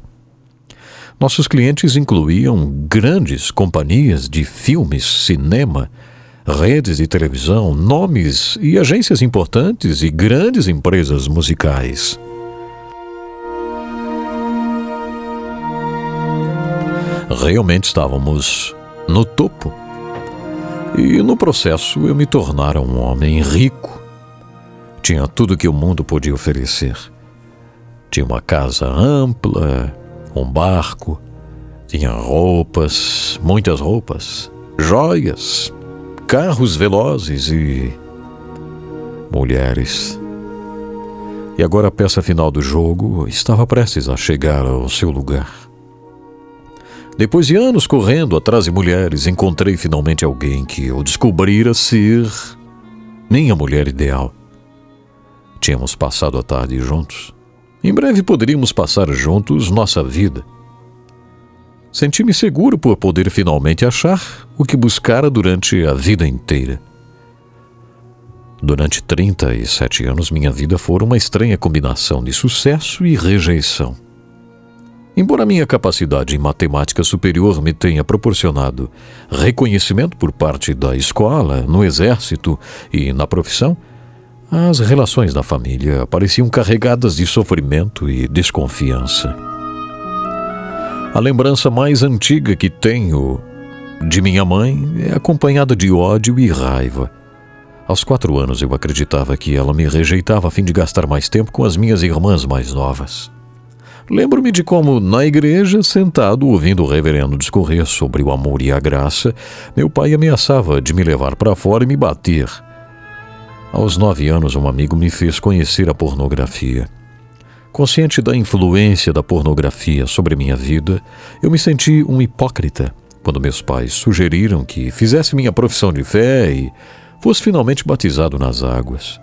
Nossos clientes incluíam grandes companhias de filmes, cinema, redes de televisão, nomes e agências importantes e grandes empresas musicais. Realmente estávamos no topo. E no processo eu me tornara um homem rico. Tinha tudo que o mundo podia oferecer. Tinha uma casa ampla, um barco, tinha roupas, muitas roupas, joias, carros velozes e mulheres. E agora a peça final do jogo estava prestes a chegar ao seu lugar. Depois de anos correndo atrás de mulheres, encontrei finalmente alguém que eu descobrira ser minha mulher ideal. Tínhamos passado a tarde juntos. Em breve poderíamos passar juntos nossa vida. Senti-me seguro por poder finalmente achar o que buscara durante a vida inteira. Durante 37 anos, minha vida foi uma estranha combinação de sucesso e rejeição. Embora minha capacidade em matemática superior me tenha proporcionado reconhecimento por parte da escola, no exército e na profissão, as relações da família pareciam carregadas de sofrimento e desconfiança. A lembrança mais antiga que tenho de minha mãe é acompanhada de ódio e raiva. Aos quatro anos eu acreditava que ela me rejeitava a fim de gastar mais tempo com as minhas irmãs mais novas. Lembro-me de como, na igreja, sentado ouvindo o reverendo discorrer sobre o amor e a graça, meu pai ameaçava de me levar para fora e me bater. Aos nove anos, um amigo me fez conhecer a pornografia. Consciente da influência da pornografia sobre minha vida, eu me senti um hipócrita quando meus pais sugeriram que fizesse minha profissão de fé e fosse finalmente batizado nas águas.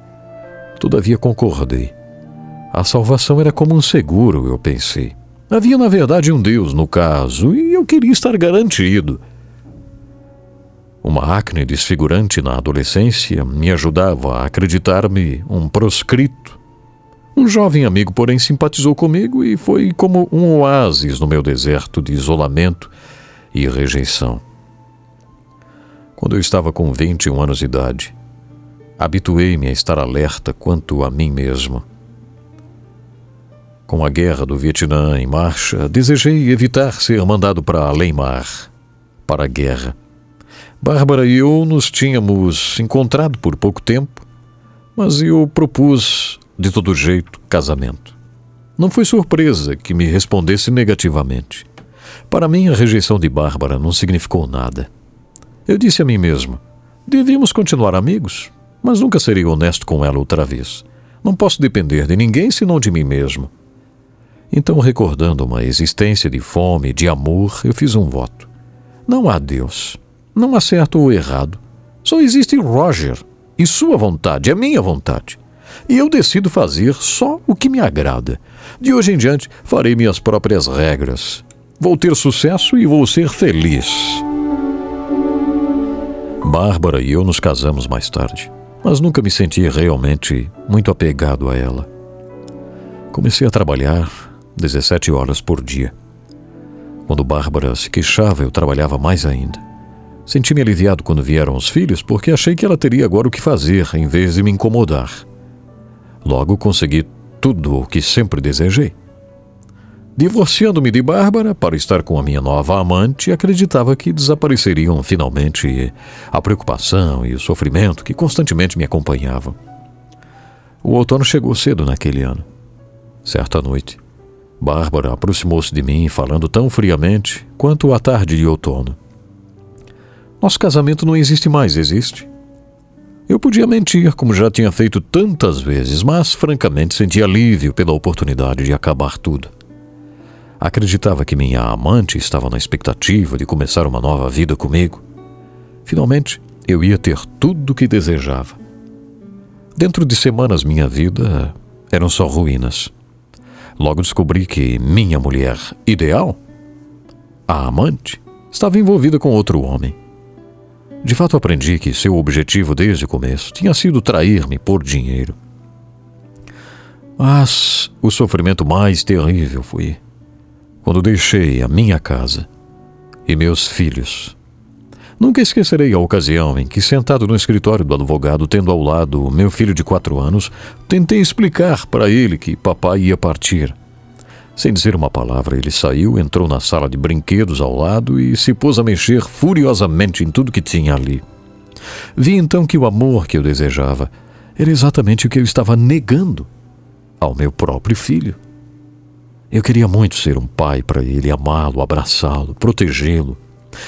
Todavia concordei. A salvação era como um seguro, eu pensei. Havia, na verdade, um Deus no caso, e eu queria estar garantido. Uma acne desfigurante na adolescência me ajudava a acreditar-me um proscrito. Um jovem amigo, porém, simpatizou comigo e foi como um oásis no meu deserto de isolamento e rejeição. Quando eu estava com 21 anos de idade, habituei-me a estar alerta quanto a mim mesmo. Com a guerra do Vietnã em marcha, desejei evitar ser mandado para além-mar, para a guerra. Bárbara e eu nos tínhamos encontrado por pouco tempo, mas eu propus, de todo jeito, casamento. Não foi surpresa que me respondesse negativamente. Para mim, a rejeição de Bárbara não significou nada. Eu disse a mim mesmo: devíamos continuar amigos, mas nunca serei honesto com ela outra vez. Não posso depender de ninguém senão de mim mesmo. Então, recordando uma existência de fome, de amor, eu fiz um voto. Não há Deus. Não há certo ou errado. Só existe Roger. E sua vontade é minha vontade. E eu decido fazer só o que me agrada. De hoje em diante, farei minhas próprias regras. Vou ter sucesso e vou ser feliz. Bárbara e eu nos casamos mais tarde, mas nunca me senti realmente muito apegado a ela. Comecei a trabalhar 17 horas por dia. Quando Bárbara se queixava, eu trabalhava mais ainda. Senti-me aliviado quando vieram os filhos, porque achei que ela teria agora o que fazer em vez de me incomodar. Logo consegui tudo o que sempre desejei. Divorciando-me de Bárbara para estar com a minha nova amante, acreditava que desapareceriam finalmente a preocupação e o sofrimento que constantemente me acompanhavam. O outono chegou cedo naquele ano. Certa noite, Bárbara aproximou-se de mim, falando tão friamente quanto a tarde de outono. Nosso casamento não existe mais, existe? Eu podia mentir, como já tinha feito tantas vezes, mas francamente senti alívio pela oportunidade de acabar tudo. Acreditava que minha amante estava na expectativa de começar uma nova vida comigo. Finalmente, eu ia ter tudo o que desejava. Dentro de semanas, minha vida eram só ruínas. Logo descobri que minha mulher ideal, a amante, estava envolvida com outro homem. De fato, aprendi que seu objetivo desde o começo tinha sido trair-me por dinheiro. Mas o sofrimento mais terrível foi quando deixei a minha casa e meus filhos. Nunca esquecerei a ocasião em que, sentado no escritório do advogado, tendo ao lado meu filho de quatro anos, tentei explicar para ele que papai ia partir. Sem dizer uma palavra, ele saiu, entrou na sala de brinquedos ao lado e se pôs a mexer furiosamente em tudo que tinha ali. Vi então que o amor que eu desejava era exatamente o que eu estava negando ao meu próprio filho. Eu queria muito ser um pai para ele, amá-lo, abraçá-lo, protegê-lo,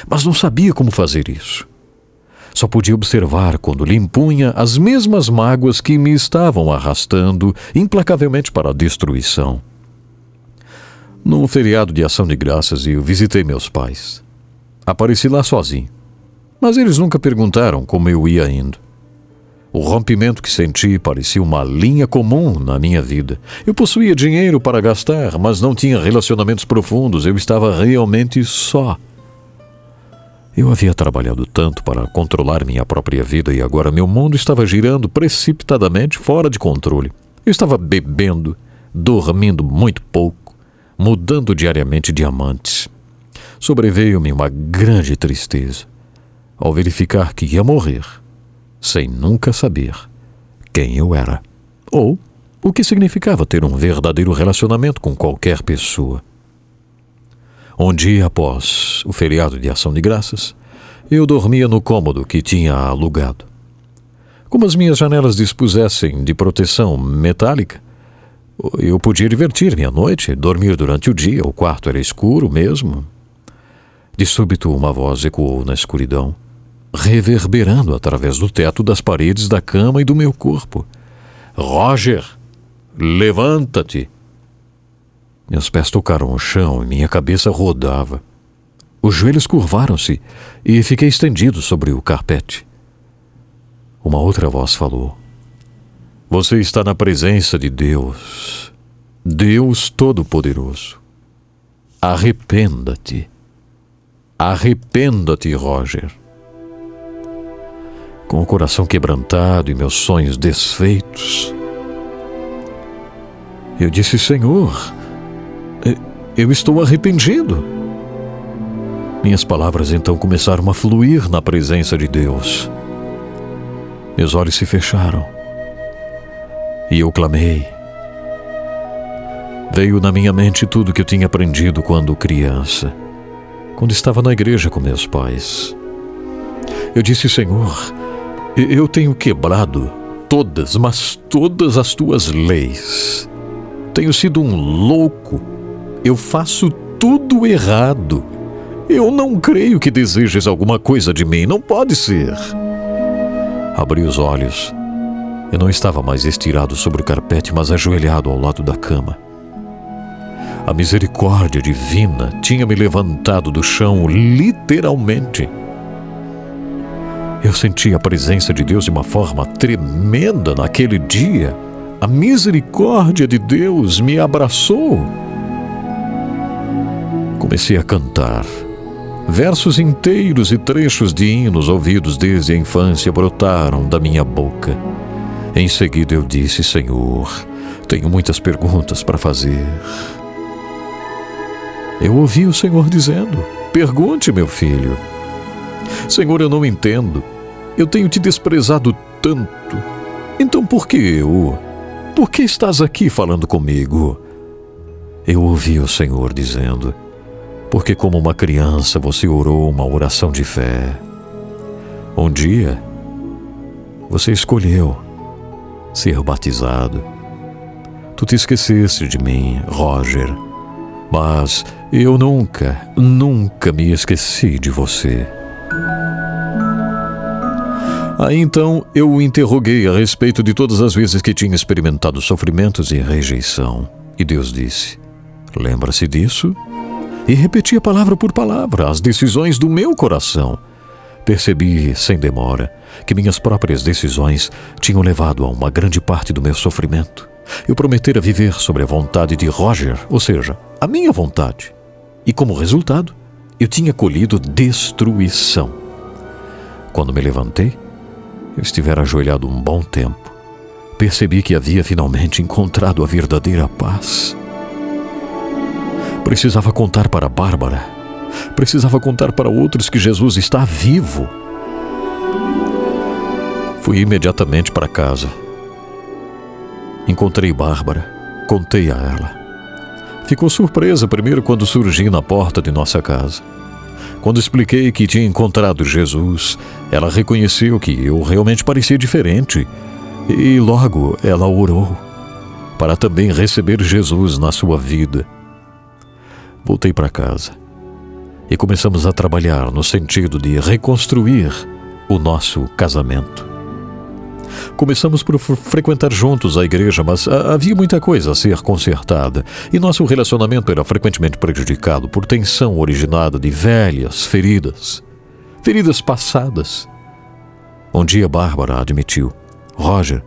mas não sabia como fazer isso. Só podia observar quando lhe impunha as mesmas mágoas que me estavam arrastando implacavelmente para a destruição. No feriado de Ação de Graças, eu visitei meus pais. Apareci lá sozinho, mas eles nunca perguntaram como eu ia indo. O rompimento que senti parecia uma linha comum na minha vida. Eu possuía dinheiro para gastar, mas não tinha relacionamentos profundos. Eu estava realmente só. Eu havia trabalhado tanto para controlar minha própria vida e agora meu mundo estava girando precipitadamente fora de controle. Eu estava bebendo, dormindo muito pouco, mudando diariamente de. Sobreveio-me uma grande tristeza ao verificar que ia morrer sem nunca saber quem eu era ou o que significava ter um verdadeiro relacionamento com qualquer pessoa. Um dia após o feriado de Ação de Graças, eu dormia no cômodo que tinha alugado. Como as minhas janelas dispusessem de proteção metálica, eu podia divertir-me à noite, dormir durante o dia, o quarto era escuro mesmo. De súbito, uma voz ecoou na escuridão reverberando através do teto das paredes da cama e do meu corpo. Roger, levanta-te! Meus pés tocaram o chão e minha cabeça rodava. Os joelhos curvaram-se e fiquei estendido sobre o carpete. Uma outra voz falou: Você está na presença de Deus, Deus Todo-Poderoso. Arrependa-te. Arrependa-te, Roger com o coração quebrantado e meus sonhos desfeitos. Eu disse: Senhor, eu estou arrependido. Minhas palavras então começaram a fluir na presença de Deus. Meus olhos se fecharam e eu clamei. Veio na minha mente tudo que eu tinha aprendido quando criança, quando estava na igreja com meus pais. Eu disse, Senhor, eu tenho quebrado todas, mas todas as tuas leis. Tenho sido um louco. Eu faço tudo errado. Eu não creio que desejes alguma coisa de mim. Não pode ser. Abri os olhos. Eu não estava mais estirado sobre o carpete, mas ajoelhado ao lado da cama. A misericórdia divina tinha me levantado do chão, literalmente. Eu senti a presença de Deus de uma forma tremenda naquele dia. A misericórdia de Deus me abraçou. Comecei a cantar. Versos inteiros e trechos de hinos ouvidos desde a infância brotaram da minha boca. Em seguida eu disse: Senhor, tenho muitas perguntas para fazer. Eu ouvi o Senhor dizendo: Pergunte, meu filho. Senhor, eu não entendo. Eu tenho te desprezado tanto. Então por que eu? Por que estás aqui falando comigo? Eu ouvi o Senhor dizendo: Porque, como uma criança, você orou uma oração de fé. Um dia, você escolheu ser batizado. Tu te esqueceste de mim, Roger. Mas eu nunca, nunca me esqueci de você. Aí então eu o interroguei a respeito de todas as vezes que tinha experimentado sofrimentos e rejeição. E Deus disse: Lembra-se disso? E repetia palavra por palavra as decisões do meu coração. Percebi, sem demora, que minhas próprias decisões tinham levado a uma grande parte do meu sofrimento. Eu prometera viver sobre a vontade de Roger, ou seja, a minha vontade. E como resultado, eu tinha colhido destruição. Quando me levantei, eu estivera ajoelhado um bom tempo. Percebi que havia finalmente encontrado a verdadeira paz. Precisava contar para Bárbara. Precisava contar para outros que Jesus está vivo. Fui imediatamente para casa. Encontrei Bárbara. Contei a ela. Ficou surpresa primeiro quando surgi na porta de nossa casa. Quando expliquei que tinha encontrado Jesus, ela reconheceu que eu realmente parecia diferente e logo ela orou para também receber Jesus na sua vida. Voltei para casa e começamos a trabalhar no sentido de reconstruir o nosso casamento. Começamos por fre- frequentar juntos a igreja, mas ah, havia muita coisa a ser consertada e nosso relacionamento era frequentemente prejudicado por tensão originada de velhas feridas, feridas passadas. Um dia Bárbara admitiu: Roger,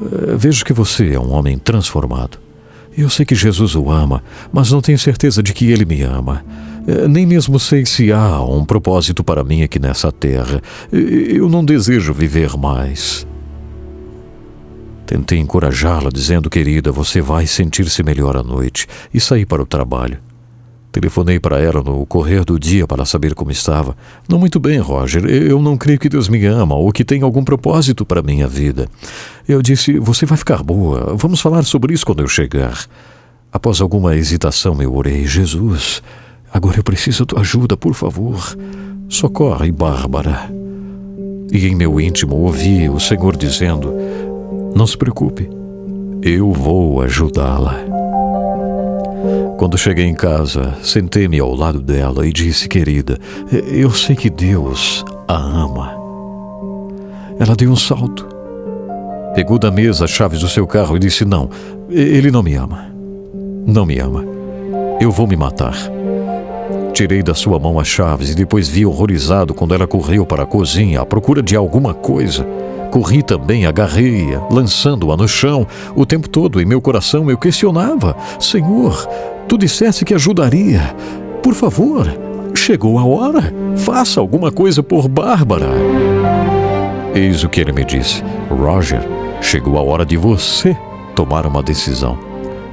eh, vejo que você é um homem transformado. Eu sei que Jesus o ama, mas não tenho certeza de que ele me ama. Eh, Nem mesmo sei se há um propósito para mim aqui nessa terra. Eh, Eu não desejo viver mais. Tentei encorajá-la, dizendo: Querida, você vai sentir-se melhor à noite, e saí para o trabalho. Telefonei para ela no correr do dia para saber como estava. Não muito bem, Roger. Eu não creio que Deus me ama ou que tem algum propósito para minha vida. Eu disse: Você vai ficar boa. Vamos falar sobre isso quando eu chegar. Após alguma hesitação, eu orei: Jesus, agora eu preciso da tua ajuda, por favor. Socorre, Bárbara. E em meu íntimo ouvi o Senhor dizendo: Não se preocupe, eu vou ajudá-la. Quando cheguei em casa, sentei-me ao lado dela e disse: Querida, eu sei que Deus a ama. Ela deu um salto. Pegou da mesa as chaves do seu carro e disse: Não, ele não me ama. Não me ama. Eu vou me matar. Tirei da sua mão as chaves e depois vi horrorizado quando ela correu para a cozinha à procura de alguma coisa. Corri também, agarrei-a, lançando-a no chão. O tempo todo em meu coração eu questionava: Senhor, tu disseste que ajudaria. Por favor, chegou a hora. Faça alguma coisa por Bárbara. Eis o que ele me disse: Roger, chegou a hora de você tomar uma decisão.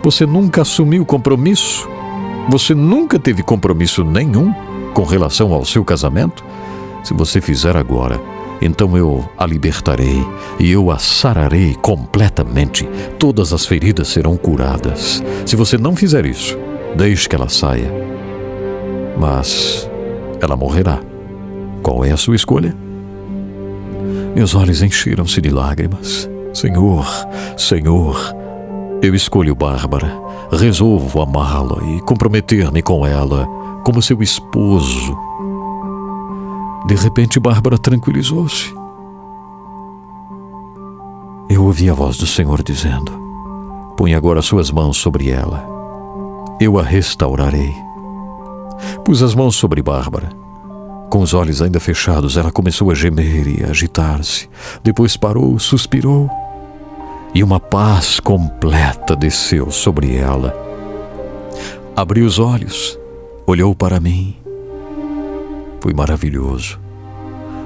Você nunca assumiu compromisso? Você nunca teve compromisso nenhum com relação ao seu casamento? Se você fizer agora, então eu a libertarei e eu a sararei completamente. Todas as feridas serão curadas. Se você não fizer isso, deixe que ela saia. Mas ela morrerá. Qual é a sua escolha? Meus olhos encheram-se de lágrimas. Senhor, Senhor, eu escolho Bárbara. Resolvo amá-la e comprometer-me com ela como seu esposo. De repente, Bárbara tranquilizou-se. Eu ouvi a voz do Senhor dizendo: Põe agora suas mãos sobre ela. Eu a restaurarei. Pus as mãos sobre Bárbara. Com os olhos ainda fechados, ela começou a gemer e a agitar-se. Depois parou, suspirou. E uma paz completa desceu sobre ela. Abriu os olhos, olhou para mim. Foi maravilhoso.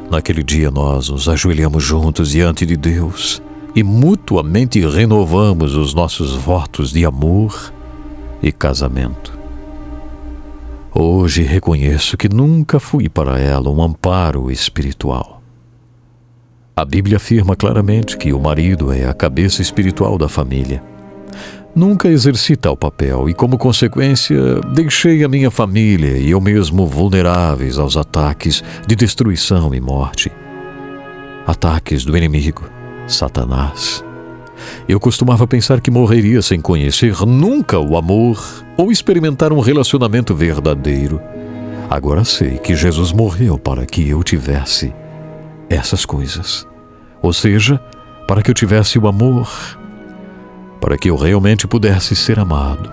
Naquele dia nós nos ajoelhamos juntos diante de Deus e mutuamente renovamos os nossos votos de amor e casamento. Hoje reconheço que nunca fui para ela um amparo espiritual. A Bíblia afirma claramente que o marido é a cabeça espiritual da família. Nunca exerci tal papel e, como consequência, deixei a minha família e eu mesmo vulneráveis aos ataques de destruição e morte. Ataques do inimigo, Satanás. Eu costumava pensar que morreria sem conhecer nunca o amor ou experimentar um relacionamento verdadeiro. Agora sei que Jesus morreu para que eu tivesse essas coisas. Ou seja, para que eu tivesse o amor, para que eu realmente pudesse ser amado.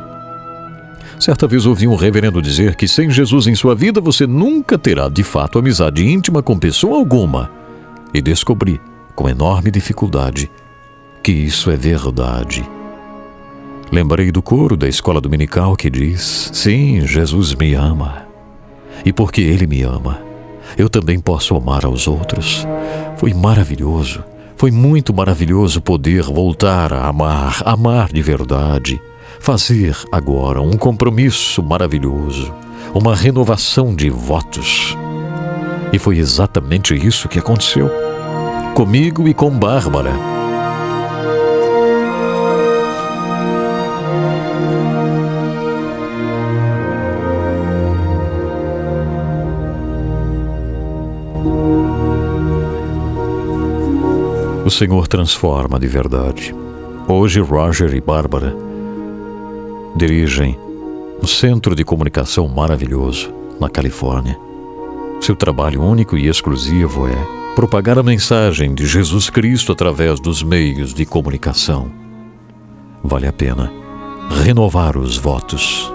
Certa vez ouvi um reverendo dizer que sem Jesus em sua vida você nunca terá de fato amizade íntima com pessoa alguma. E descobri, com enorme dificuldade, que isso é verdade. Lembrei do coro da escola dominical que diz: Sim, Jesus me ama. E porque Ele me ama, eu também posso amar aos outros. Foi maravilhoso, foi muito maravilhoso poder voltar a amar, amar de verdade. Fazer agora um compromisso maravilhoso, uma renovação de votos. E foi exatamente isso que aconteceu. Comigo e com Bárbara. Senhor transforma de verdade. Hoje, Roger e Bárbara dirigem um centro de comunicação maravilhoso na Califórnia. Seu trabalho único e exclusivo é propagar a mensagem de Jesus Cristo através dos meios de comunicação. Vale a pena renovar os votos.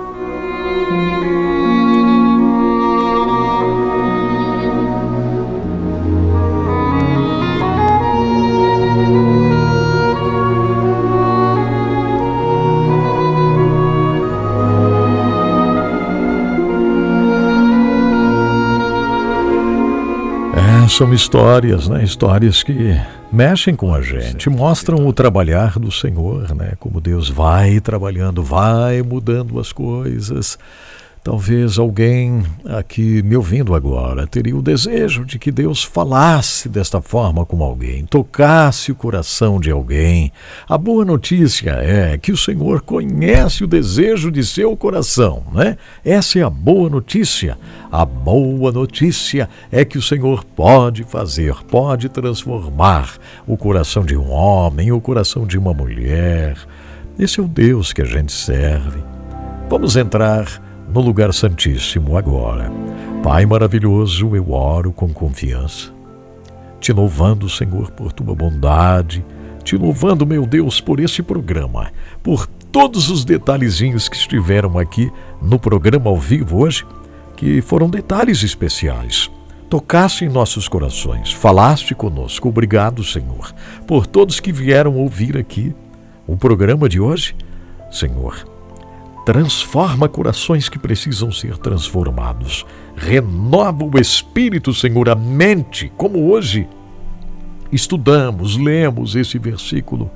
São histórias, né? Histórias que mexem com a gente, mostram o trabalhar do Senhor, né? Como Deus vai trabalhando, vai mudando as coisas. Talvez alguém aqui me ouvindo agora teria o desejo de que Deus falasse desta forma com alguém, tocasse o coração de alguém. A boa notícia é que o Senhor conhece o desejo de seu coração, né? Essa é a boa notícia. A boa notícia é que o Senhor pode fazer, pode transformar o coração de um homem, o coração de uma mulher. Esse é o Deus que a gente serve. Vamos entrar no lugar santíssimo agora. Pai maravilhoso, eu oro com confiança, te louvando, Senhor, por tua bondade, te louvando, meu Deus, por esse programa, por todos os detalhezinhos que estiveram aqui no programa ao vivo hoje, que foram detalhes especiais. Tocasse em nossos corações, falaste conosco. Obrigado, Senhor, por todos que vieram ouvir aqui o programa de hoje. Senhor, transforma corações que precisam ser transformados. Renova o espírito, Senhor, a mente, como hoje estudamos, lemos esse versículo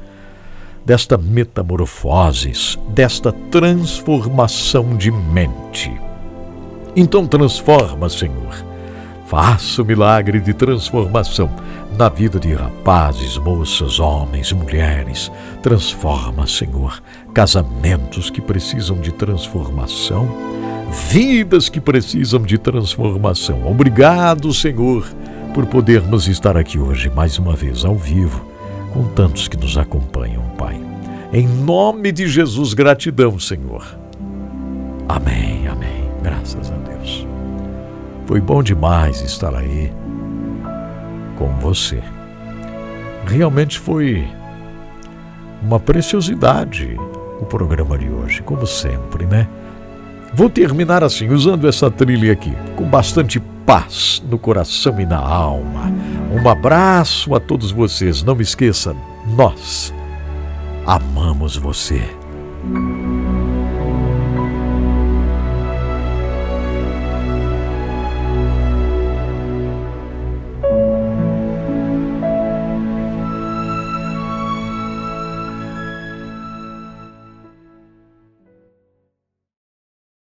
desta metamorfose, desta transformação de mente. Então transforma, Senhor. Faça o milagre de transformação na vida de rapazes, moças, homens, mulheres. Transforma, Senhor, casamentos que precisam de transformação, vidas que precisam de transformação. Obrigado, Senhor, por podermos estar aqui hoje mais uma vez ao vivo com tantos que nos acompanham, Pai. Em nome de Jesus, gratidão, Senhor. Amém, amém. Graças a Deus. Foi bom demais estar aí com você. Realmente foi uma preciosidade o programa de hoje, como sempre, né? Vou terminar assim, usando essa trilha aqui, com bastante paz no coração e na alma. Um abraço a todos vocês. Não me esqueça, nós amamos você.